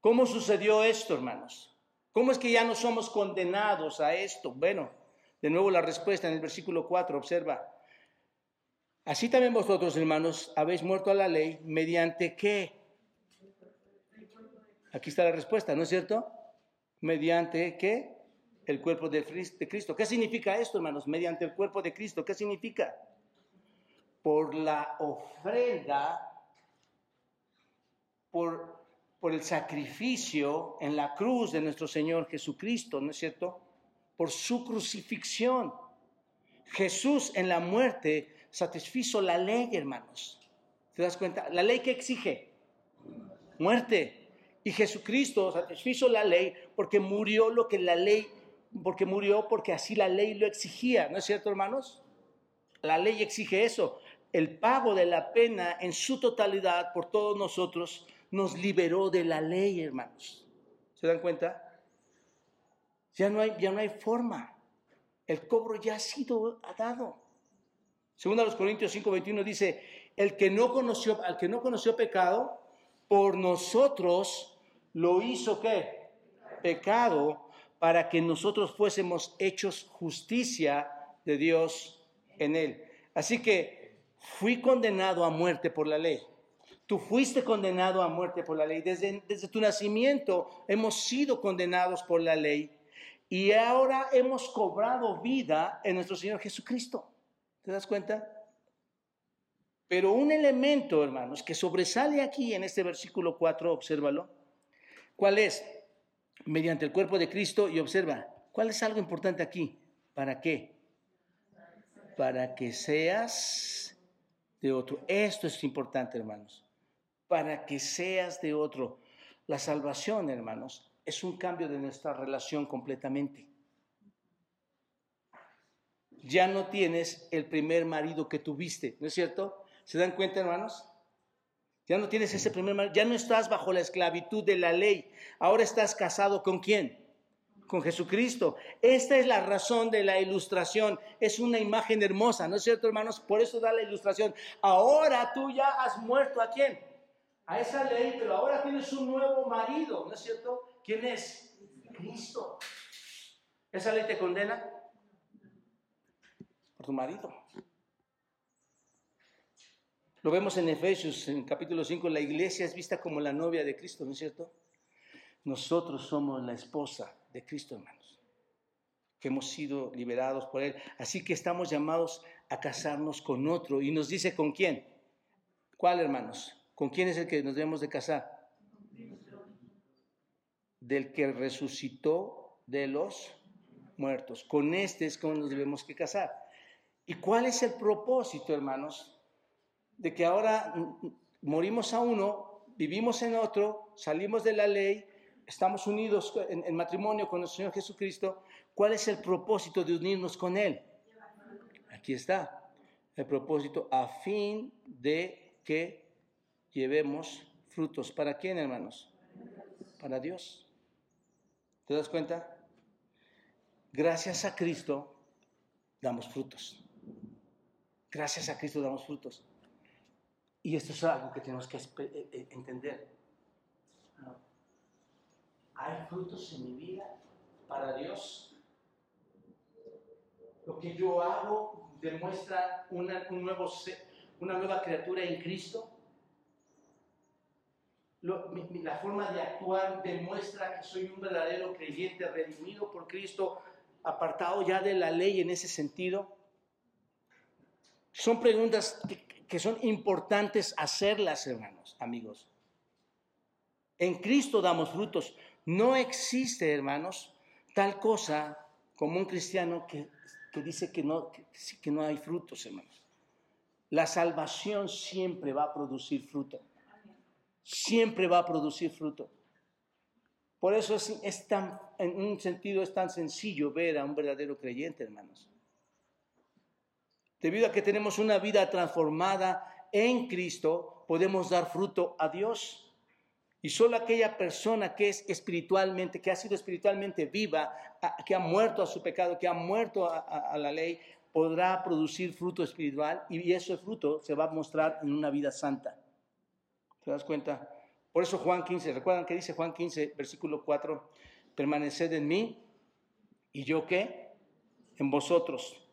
Speaker 2: ¿Cómo sucedió esto, hermanos? ¿Cómo es que ya no somos condenados a esto? Bueno, de nuevo la respuesta en el versículo 4, observa. Así también vosotros, hermanos, habéis muerto a la ley mediante qué? Aquí está la respuesta, ¿no es cierto? Mediante qué? El cuerpo de Cristo. ¿Qué significa esto, hermanos? Mediante el cuerpo de Cristo. ¿Qué significa? Por la ofrenda, por, por el sacrificio en la cruz de nuestro Señor Jesucristo, ¿no es cierto? Por su crucifixión. Jesús en la muerte satisfizo la ley, hermanos. ¿Te das cuenta? La ley que exige muerte. Y Jesucristo satisfizo la ley porque murió lo que la ley, porque murió porque así la ley lo exigía. ¿No es cierto, hermanos? La ley exige eso. El pago de la pena en su totalidad por todos nosotros nos liberó de la ley, hermanos. ¿Se dan cuenta? Ya no hay, ya no hay forma. El cobro ya ha sido dado. Según a los Corintios 5:21 dice, el que no conoció, al que no conoció pecado, por nosotros lo hizo qué? Pecado para que nosotros fuésemos hechos justicia de Dios en él. Así que fui condenado a muerte por la ley. Tú fuiste condenado a muerte por la ley. Desde, desde tu nacimiento hemos sido condenados por la ley y ahora hemos cobrado vida en nuestro Señor Jesucristo. ¿Te das cuenta? Pero un elemento, hermanos, que sobresale aquí en este versículo 4, obsérvalo. ¿Cuál es? Mediante el cuerpo de Cristo y observa, ¿cuál es algo importante aquí? ¿Para qué? Para que seas de otro. Esto es importante, hermanos. Para que seas de otro. La salvación, hermanos, es un cambio de nuestra relación completamente ya no tienes el primer marido que tuviste, ¿no es cierto? ¿Se dan cuenta, hermanos? Ya no tienes ese primer marido, ya no estás bajo la esclavitud de la ley. Ahora estás casado con quién? Con Jesucristo. Esta es la razón de la ilustración. Es una imagen hermosa, ¿no es cierto, hermanos? Por eso da la ilustración. Ahora tú ya has muerto a quién? A esa ley, pero ahora tienes un nuevo marido, ¿no es cierto? ¿Quién es? Cristo. ¿Esa ley te condena? tu marido. Lo vemos en Efesios, en capítulo 5, la iglesia es vista como la novia de Cristo, ¿no es cierto? Nosotros somos la esposa de Cristo, hermanos, que hemos sido liberados por Él. Así que estamos llamados a casarnos con otro. Y nos dice con quién. ¿Cuál, hermanos? ¿Con quién es el que nos debemos de casar? Del que resucitó de los muertos. Con este es como nos debemos que casar. ¿Y cuál es el propósito, hermanos? De que ahora morimos a uno, vivimos en otro, salimos de la ley, estamos unidos en, matrimonio con el Señor Jesucristo. ¿Cuál es el propósito de unirnos con Él? Aquí está. El propósito a fin de que llevemos frutos. ¿Para quién, hermanos? Para Dios. ¿Te das cuenta? Gracias a Cristo damos frutos. Gracias a Cristo damos frutos. Y esto es algo que tenemos que eh, eh, entender. Hay frutos en mi vida para Dios. Lo que yo hago demuestra una, un nuevo una nueva criatura en Cristo. la forma de actuar demuestra que soy un verdadero creyente redimido por Cristo, apartado ya de la ley en ese sentido. Son preguntas que, son importantes hacerlas, hermanos, amigos. En Cristo damos frutos. No existe, hermanos, tal cosa como un cristiano que, dice que no, que, no hay frutos, hermanos. La salvación siempre va a producir fruto. Siempre va a producir fruto. Por eso es, es, tan, en un sentido es tan sencillo ver a un verdadero creyente, hermanos. Debido a que tenemos una vida transformada en Cristo, podemos dar fruto a Dios. Y solo aquella persona que es espiritualmente, que ha sido espiritualmente viva, que ha muerto a su pecado, que ha muerto a, la ley, podrá producir fruto espiritual y ese fruto se va a mostrar en una vida santa. ¿Te das cuenta? Por eso Juan 15, ¿recuerdan qué dice Juan 15, versículo 4? permaneced en mí y yo qué? En vosotros.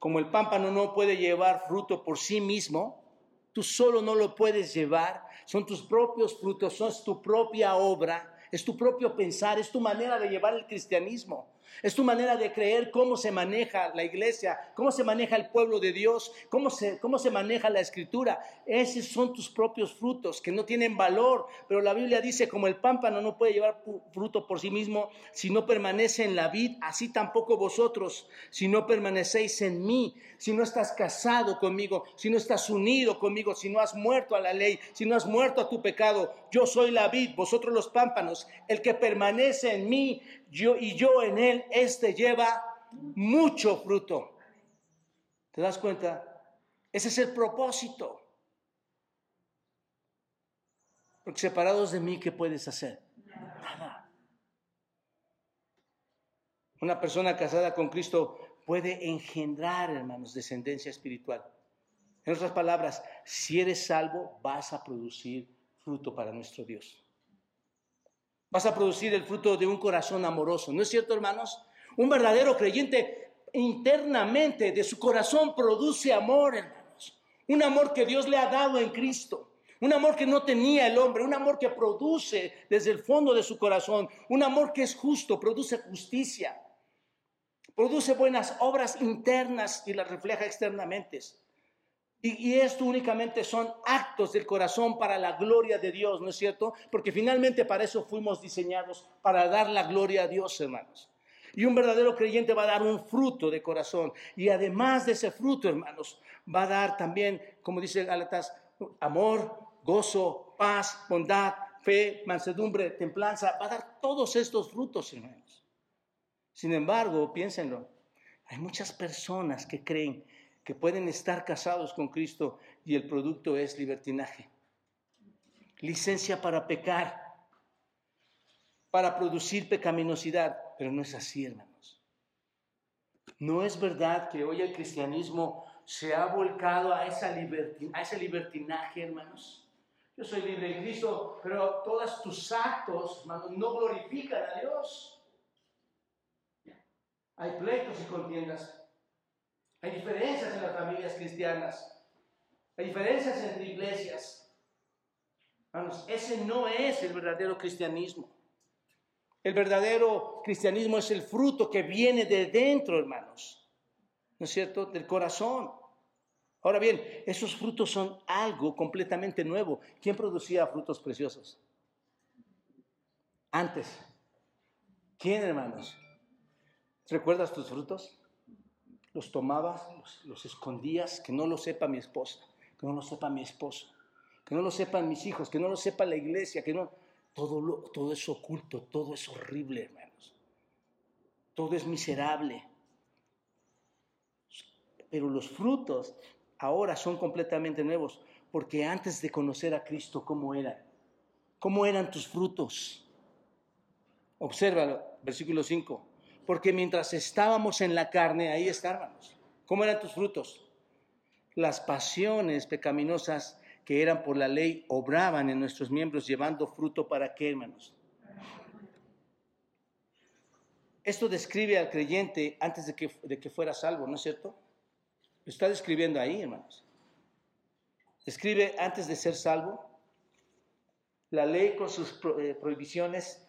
Speaker 2: Como el pámpano no puede llevar fruto por sí mismo, tú solo no lo puedes llevar, son tus propios frutos, son tu propia obra, es tu propio pensar, es tu manera de llevar el cristianismo. Es tu manera de creer cómo se maneja la iglesia, cómo se maneja el pueblo de Dios, cómo se, cómo se maneja la escritura. Esos son tus propios frutos que no tienen valor, pero la Biblia dice como el pámpano no puede llevar fruto por sí mismo si no permanece en la vid, así tampoco vosotros, si no permanecéis en mí, si no estás casado conmigo, si no estás unido conmigo, si no has muerto a la ley, si no has muerto a tu pecado. Yo soy la vid, vosotros los pámpanos. El que permanece en mí yo y yo en él, este lleva mucho fruto. ¿Te das cuenta? Ese es el propósito. Porque separados de mí, ¿qué puedes hacer? Nada. Una persona casada con Cristo puede engendrar, hermanos, descendencia espiritual. En otras palabras, si eres salvo, vas a producir fruto para nuestro Dios. Vas a producir el fruto de un corazón amoroso. ¿No es cierto, hermanos? Un verdadero creyente internamente de su corazón produce amor, hermanos. Un amor que Dios le ha dado en Cristo. Un amor que no tenía el hombre, un amor que produce desde el fondo de su corazón, un amor que es justo, produce justicia, produce buenas obras internas y las refleja externamente. Y, esto únicamente son actos del corazón para la gloria de Dios, ¿no es cierto? Porque finalmente para eso fuimos diseñados, para dar la gloria a Dios, hermanos. Y un verdadero creyente va a dar un fruto de corazón. Y además de ese fruto, hermanos, va a dar también, como dice Galatas, amor, gozo, paz, bondad, fe, mansedumbre, templanza. Va a dar todos estos frutos, hermanos. Sin embargo, piénsenlo, hay muchas personas que creen que pueden estar casados con Cristo y el producto es libertinaje. Licencia para pecar, para producir pecaminosidad, pero no es así, hermanos. No es verdad que hoy el cristianismo se ha volcado a, esa a ese libertinaje, hermanos. Yo soy libre en Cristo, pero todos tus actos, hermanos, no glorifican a Dios. Hay pleitos y contiendas, hay diferencias en las familias cristianas. Hay diferencias entre iglesias. Vamos, ese no es el verdadero cristianismo. El verdadero cristianismo es el fruto que viene de dentro, hermanos. ¿No es cierto? Del corazón. Ahora bien, esos frutos son algo completamente nuevo. ¿Quién producía frutos preciosos? Antes. ¿Quién, hermanos? ¿Recuerdas tus frutos? Los tomabas, los, escondías, que no lo sepa mi esposa, que no lo sepa mi esposo, que no lo sepan mis hijos, que no lo sepa la iglesia, que no... Todo, lo, todo es oculto, todo es horrible, hermanos. Todo es miserable. Pero los frutos ahora son completamente nuevos, porque antes de conocer a Cristo, ¿cómo eran? ¿Cómo eran tus frutos? Obsérvalo, versículo 5 porque mientras estábamos en la carne, ahí estábamos. ¿Cómo eran tus frutos? Las pasiones pecaminosas que eran por la ley obraban en nuestros miembros llevando fruto para qué, hermanos. Esto describe al creyente antes de que, de que fuera salvo, ¿no es cierto? Lo está describiendo ahí, hermanos. Describe antes de ser salvo, la ley con sus eh, prohibiciones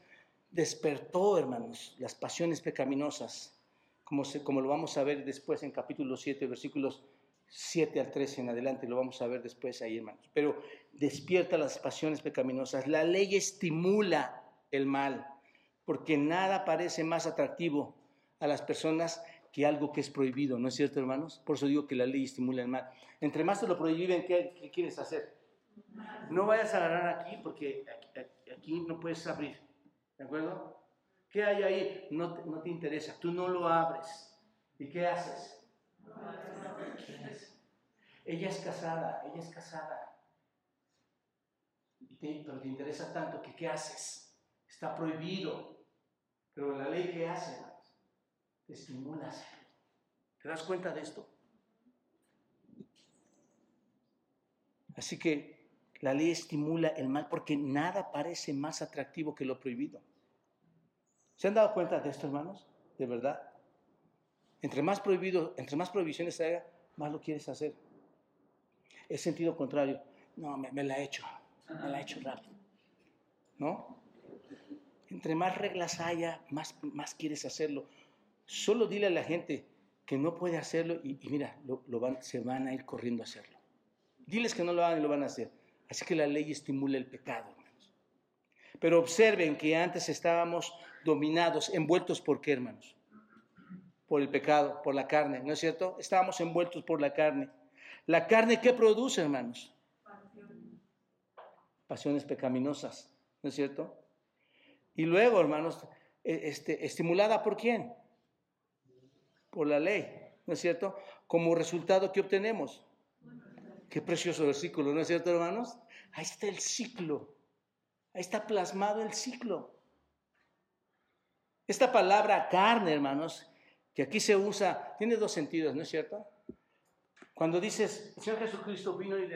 Speaker 2: despertó, hermanos, las pasiones pecaminosas, como, como lo vamos a ver después en capítulo 7, versículos 7 al 13 en adelante, lo vamos a ver después ahí, hermanos. Pero despierta las pasiones pecaminosas. La ley estimula el mal, porque nada parece más atractivo a las personas que algo que es prohibido, ¿no es cierto, hermanos? Por eso digo que la ley estimula el mal. Entre más te lo prohíben, ¿qué, qué quieres hacer? No vayas a agarrar aquí porque aquí no puedes abrir. ¿De acuerdo? ¿Qué hay ahí? No te, no te interesa. Tú no lo abres. ¿Y qué haces? Ella es casada, ella es casada. pero te interesa tanto que ¿qué haces? Está prohibido. Pero la ley ¿qué hace? Te estimula ¿Te das cuenta de esto? Así que la ley estimula el mal porque nada parece más atractivo que lo prohibido. ¿Se han dado cuenta de esto, hermanos? De verdad. Entre más prohibido, entre más prohibiciones haya, más lo quieres hacer. Es sentido contrario. No, me, la he hecho. Me la he hecho rápido. ¿No? Entre más reglas haya, más, más quieres hacerlo. Solo dile a la gente que no puede hacerlo y, mira, se van a ir corriendo a hacerlo. Diles que no lo hagan y lo van a hacer. Así que la ley estimula el pecado. Pero observen que antes estábamos dominados, envueltos por qué, hermanos? Por el pecado, por la carne, ¿no es cierto? Estábamos envueltos por la carne. ¿La carne qué produce, hermanos? Pasiones pecaminosas, ¿no es cierto? Y luego, hermanos, e, este, estimulada por quién? Por la ley, ¿no es cierto? Como resultado, ¿qué obtenemos? Qué precioso versículo, ¿no es cierto, hermanos? Ahí está el ciclo. Ahí está plasmado el ciclo. Esta palabra carne, hermanos, que aquí se usa, tiene dos sentidos, ¿no es cierto? Cuando dices, Señor Jesucristo vino y,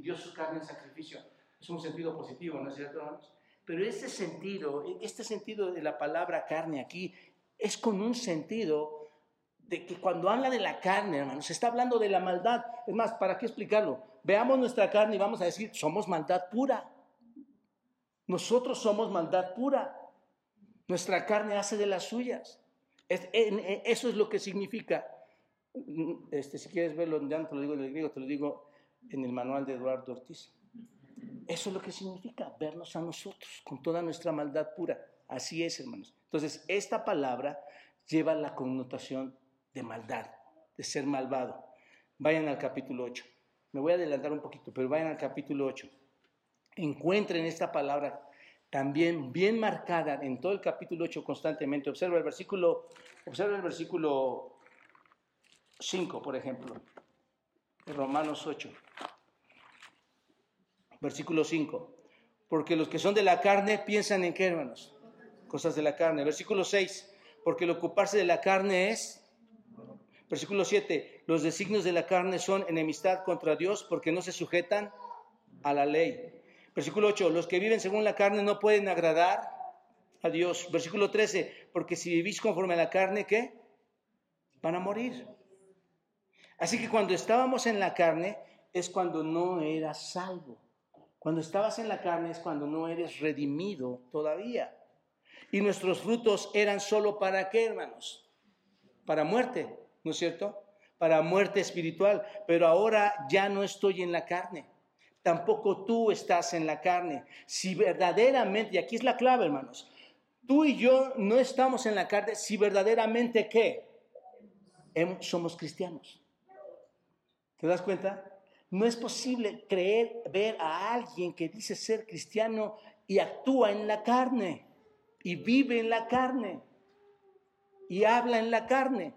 Speaker 2: dio su carne en sacrificio, es un sentido positivo, ¿no es cierto, hermanos? Pero este sentido, este sentido de la palabra carne aquí, es con un sentido de que cuando habla de la carne, hermanos, está hablando de la maldad. Es más, ¿para qué explicarlo? Veamos nuestra carne y vamos a decir, somos maldad pura. Nosotros somos maldad pura. Nuestra carne hace de las suyas. eso es lo que significa. Este, si quieres verlo, no te lo digo en el griego, te lo digo en el manual de Eduardo Ortiz. Eso es lo que significa vernos a nosotros con toda nuestra maldad pura. Así es, hermanos. Entonces, esta palabra lleva la connotación de maldad, de ser malvado. Vayan al capítulo 8. Me voy a adelantar un poquito, pero vayan al capítulo 8. Encuentren esta palabra también bien marcada en todo el capítulo 8 constantemente. Observa el versículo, observa el versículo 5, por ejemplo, de Romanos 8. Versículo 5. Porque los que son de la carne piensan en qué, hermanos? Cosas de la carne. Versículo 6. Porque el ocuparse de la carne es. Versículo 7. Los designios de la carne son enemistad contra Dios porque no se sujetan a la ley. Versículo 8, los que viven según la carne no pueden agradar a Dios. Versículo 13, porque si vivís conforme a la carne, ¿qué? Van a morir. Así que cuando estábamos en la carne es cuando no eras salvo. Cuando estabas en la carne es cuando no eres redimido todavía. Y nuestros frutos eran solo para qué, hermanos? Para muerte, ¿no es cierto? Para muerte espiritual. Pero ahora ya no estoy en la carne tampoco tú estás en la carne. Si verdaderamente, y aquí es la clave, hermanos, tú y yo no estamos en la carne si verdaderamente qué? Somos cristianos. ¿Te das cuenta? No es posible creer, ver a alguien que dice ser cristiano y actúa en la carne, y vive en la carne, y habla en la carne.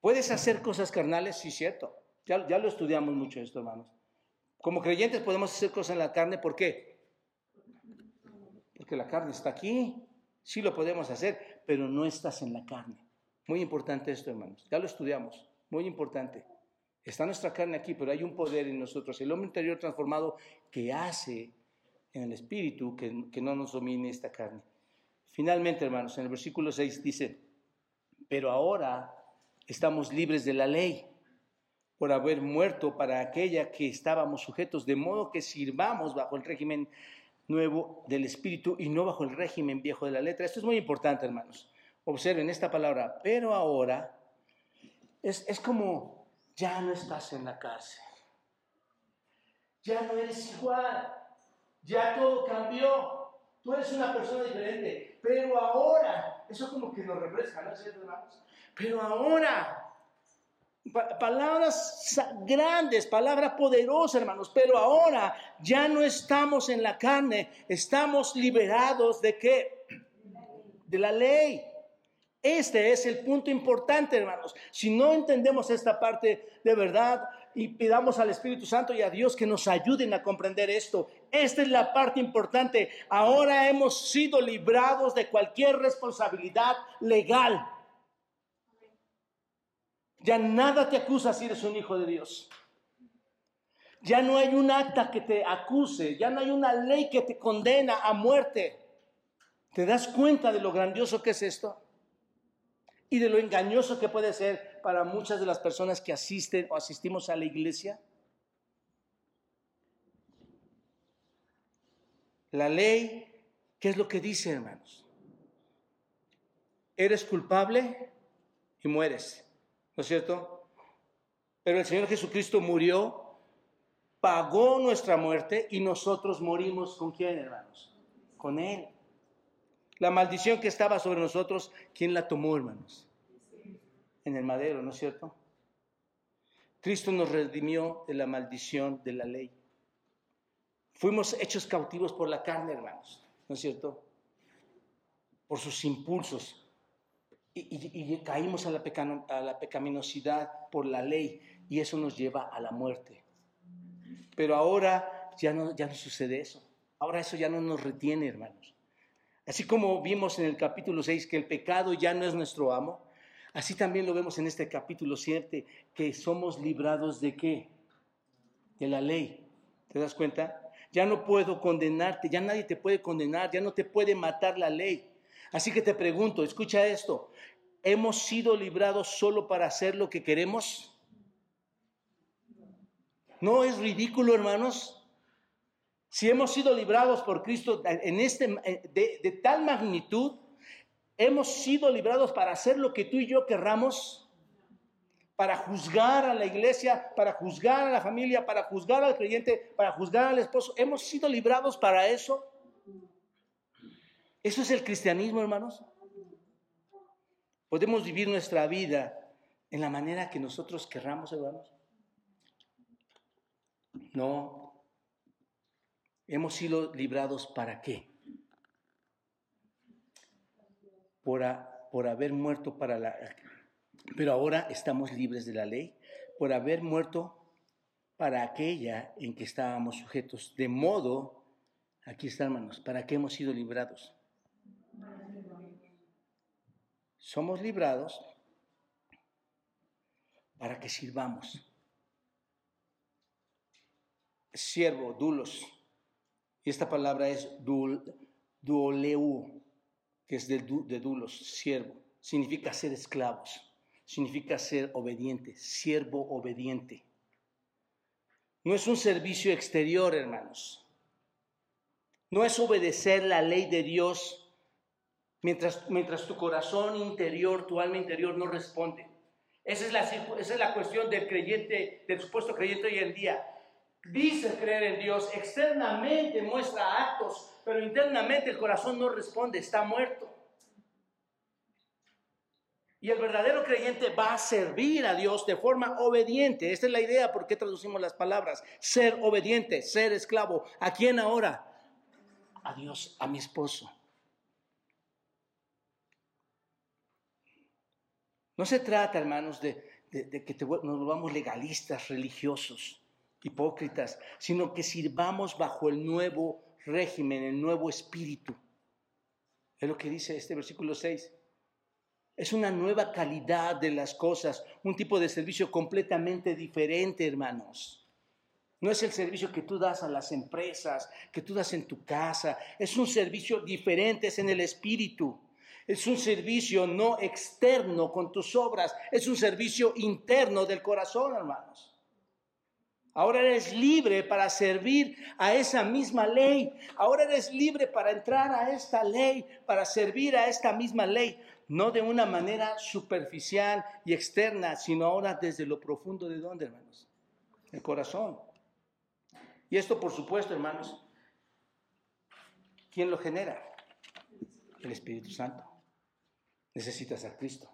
Speaker 2: ¿Puedes hacer cosas carnales? Sí, cierto. Ya, lo estudiamos mucho esto, hermanos. Como creyentes podemos hacer cosas en la carne, ¿por qué? Porque la carne está aquí. Sí lo podemos hacer, pero no estás en la carne. Muy importante esto, hermanos. Ya lo estudiamos. Muy importante. Está nuestra carne aquí, pero hay un poder en nosotros, el hombre interior transformado que hace en el espíritu que, que no nos domine esta carne. Finalmente, hermanos, en el versículo 6 dice, pero ahora estamos libres de la ley por haber muerto para aquella que estábamos sujetos, de modo que sirvamos bajo el régimen nuevo del Espíritu y no bajo el régimen viejo de la letra. Esto es muy importante, hermanos. Observen esta palabra, pero ahora es, es como ya no estás en la cárcel, ya no eres igual, ya todo cambió, tú eres una persona diferente, pero ahora, eso como que nos refresca, ¿no es cierto, hermanos? Pero ahora palabras grandes, palabras poderosas, hermanos, pero ahora ya no estamos en la carne, estamos liberados de qué? De la ley. Este es el punto importante, hermanos. Si no entendemos esta parte de verdad y pidamos al Espíritu Santo y a Dios que nos ayuden a comprender esto, esta es la parte importante. Ahora hemos sido librados de cualquier responsabilidad legal. Ya nada te acusa si eres un hijo de Dios. Ya no hay un acta que te acuse, ya no hay una ley que te condena a muerte. ¿Te das cuenta de lo grandioso que es esto? Y de lo engañoso que puede ser para muchas de las personas que asisten o asistimos a la iglesia. La ley, ¿qué es lo que dice, hermanos? Eres culpable y mueres, ¿no es cierto? Pero el Señor Jesucristo murió, pagó nuestra muerte y nosotros morimos con quién, hermanos? Con Él. La maldición que estaba sobre nosotros, ¿quién la tomó, hermanos? En el madero, ¿no es cierto? Cristo nos redimió de la maldición de la ley. Fuimos hechos cautivos por la carne, hermanos, ¿no es cierto? Por sus impulsos. Y, caímos a la, pecaminosidad por la ley y eso nos lleva a la muerte. Pero ahora ya no, ya no sucede eso. Ahora eso ya no nos retiene, hermanos. Así como vimos en el capítulo 6 que el pecado ya no es nuestro amo, así también lo vemos en este capítulo 7, que somos librados de qué? De la ley. ¿Te das cuenta? Ya no puedo condenarte, ya nadie te puede condenar, ya no te puede matar la ley. Así que te pregunto, escucha esto, ¿hemos sido librados solo para hacer lo que queremos? ¿No es ridículo, hermanos? Si hemos sido librados por Cristo en este, de, tal magnitud, hemos sido librados para hacer lo que tú y yo querramos para juzgar a la iglesia, para juzgar a la familia, para juzgar al creyente, para juzgar al esposo. ¿Hemos sido librados para eso? ¿Eso es el cristianismo, hermanos? ¿Podemos vivir nuestra vida en la manera que nosotros querramos, hermanos? No. Hemos sido librados para qué? Por, por haber muerto para la, pero ahora estamos libres de la ley por haber muerto para aquella en que estábamos sujetos. De modo, aquí está hermanos, ¿para qué hemos sido librados? Somos librados para que sirvamos. Siervo, dulos. Y esta palabra es dul, duoleu, que es de, de dulos, siervo. Significa ser esclavos significa ser obediente, siervo obediente. No es un servicio exterior, hermanos. No es obedecer la ley de Dios mientras, mientras tu corazón interior, tu alma interior no responde. Esa es, la, esa es la cuestión del creyente, del supuesto creyente hoy en día. Dice creer en Dios, externamente muestra actos, pero internamente el corazón no responde, está muerto. Y el verdadero creyente va a servir a Dios de forma obediente. Esta es la idea por qué traducimos las palabras. Ser obediente, ser esclavo. ¿A quién ahora? A Dios, a mi esposo. No se trata, hermanos, de, que nos volvamos legalistas, religiosos, hipócritas, sino que sirvamos bajo el nuevo régimen, el nuevo espíritu. Es lo que dice este versículo 6. Es una nueva calidad de las cosas, un tipo de servicio completamente diferente, hermanos. No es el servicio que tú das a las empresas, que tú das en tu casa. Es un servicio diferente, es en el espíritu. Es un servicio no externo con tus obras, es un servicio interno del corazón, hermanos. Ahora eres libre para servir a esa misma ley. Ahora eres libre para entrar a esta ley, para servir a esta misma ley no de una manera superficial y externa, sino ahora desde lo profundo de dónde, hermanos? El corazón. Y esto, por supuesto, hermanos, ¿quién lo genera? El Espíritu Santo. Necesitas a Cristo,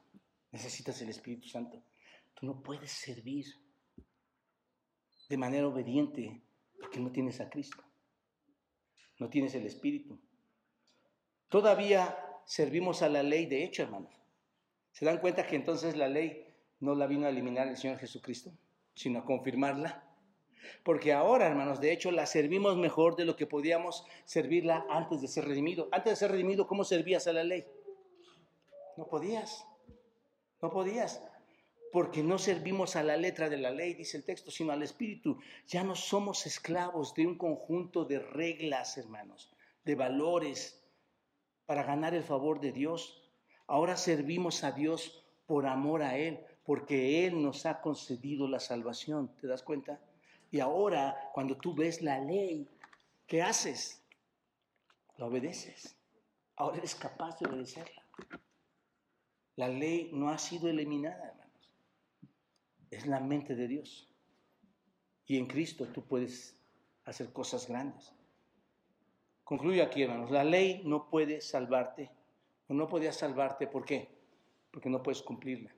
Speaker 2: necesitas el Espíritu Santo. Tú no puedes servir de manera obediente porque no tienes a Cristo, no tienes el Espíritu. Todavía servimos a la ley de hecho, hermanos. ¿Se dan cuenta que entonces la ley no la vino a eliminar el Señor Jesucristo, sino a confirmarla? Porque ahora, hermanos, de hecho la servimos mejor de lo que podíamos servirla antes de ser redimido. Antes de ser redimido, ¿cómo servías a la ley? No podías. No podías. Porque no servimos a la letra de la ley, dice el texto, sino al Espíritu. Ya no somos esclavos de un conjunto de reglas, hermanos, de valores, para ganar el favor de Dios. Ahora servimos a Dios por amor a Él, porque Él nos ha concedido la salvación. ¿Te das cuenta? Y ahora, cuando tú ves la ley, ¿qué haces? La obedeces. Ahora eres capaz de obedecerla. La ley no ha sido eliminada, hermanos. Es la mente de Dios. Y en Cristo tú puedes hacer cosas grandes. Concluyo aquí, hermanos. La ley no puede salvarte, o no podía salvarte. ¿Por qué? Porque no puedes cumplirla.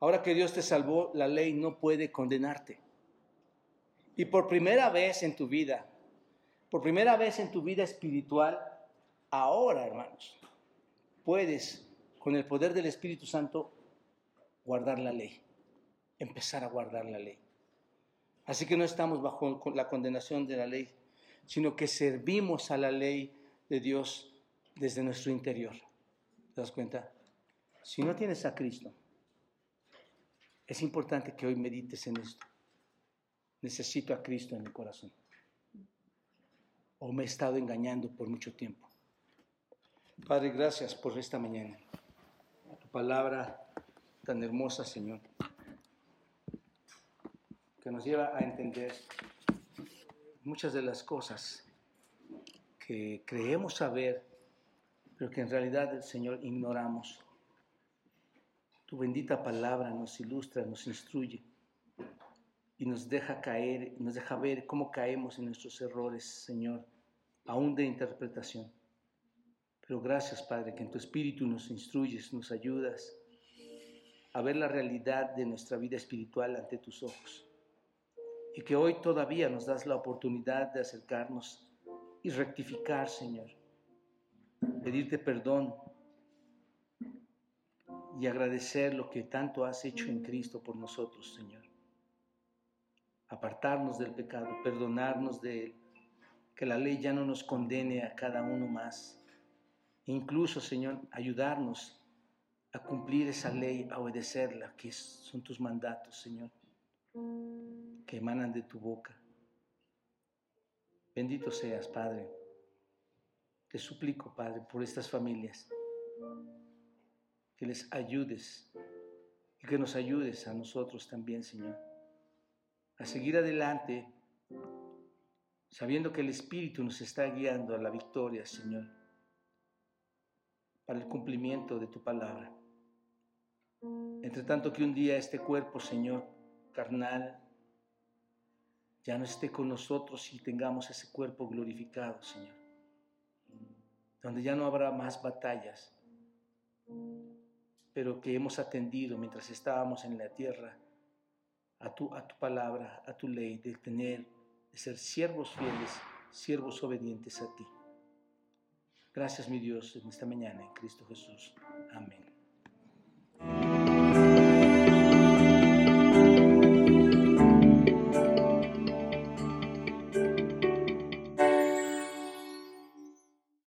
Speaker 2: Ahora que Dios te salvó, la ley no puede condenarte. Y por primera vez en tu vida, por primera vez en tu vida espiritual, ahora, hermanos, puedes, con el poder del Espíritu Santo, guardar la ley, empezar a guardar la ley. Así que no estamos bajo la condenación de la ley, sino que servimos a la ley de Dios desde nuestro interior. ¿Te das cuenta? Si no tienes a Cristo, es importante que hoy medites en esto. Necesito a Cristo en mi corazón. O me he estado engañando por mucho tiempo. Padre, gracias por esta mañana. Tu palabra tan hermosa, Señor, que nos lleva a entender muchas de las cosas que creemos saber, pero que en realidad Señor ignoramos. Tu bendita palabra nos ilustra, nos instruye y nos deja caer, nos deja ver cómo caemos en nuestros errores, Señor, aún de interpretación. Pero gracias, Padre, que en tu Espíritu nos instruyes, nos ayudas a ver la realidad de nuestra vida espiritual ante tus ojos y que hoy todavía nos das la oportunidad de acercarnos y rectificar, Señor, pedirte perdón y agradecer lo que tanto has hecho en Cristo por nosotros, Señor. Apartarnos del pecado, perdonarnos de él, que la ley ya no nos condene a cada uno más. Incluso, Señor, ayudarnos a cumplir esa ley, a obedecerla, que son tus mandatos, Señor que emanan de tu boca. Bendito seas, Padre. Te suplico, Padre, por estas familias, que les ayudes y que nos ayudes a nosotros también, Señor, a seguir adelante, sabiendo que el Espíritu nos está guiando a la victoria, Señor, para el cumplimiento de tu palabra. Entre tanto que un día este cuerpo, Señor, carnal, ya no esté con nosotros y tengamos ese cuerpo glorificado, Señor. Donde ya no habrá más batallas, pero que hemos atendido mientras estábamos en la tierra a tu, a tu palabra, a tu ley, de tener, de ser siervos fieles, siervos obedientes a ti. Gracias mi Dios en esta mañana, en Cristo Jesús. Amén.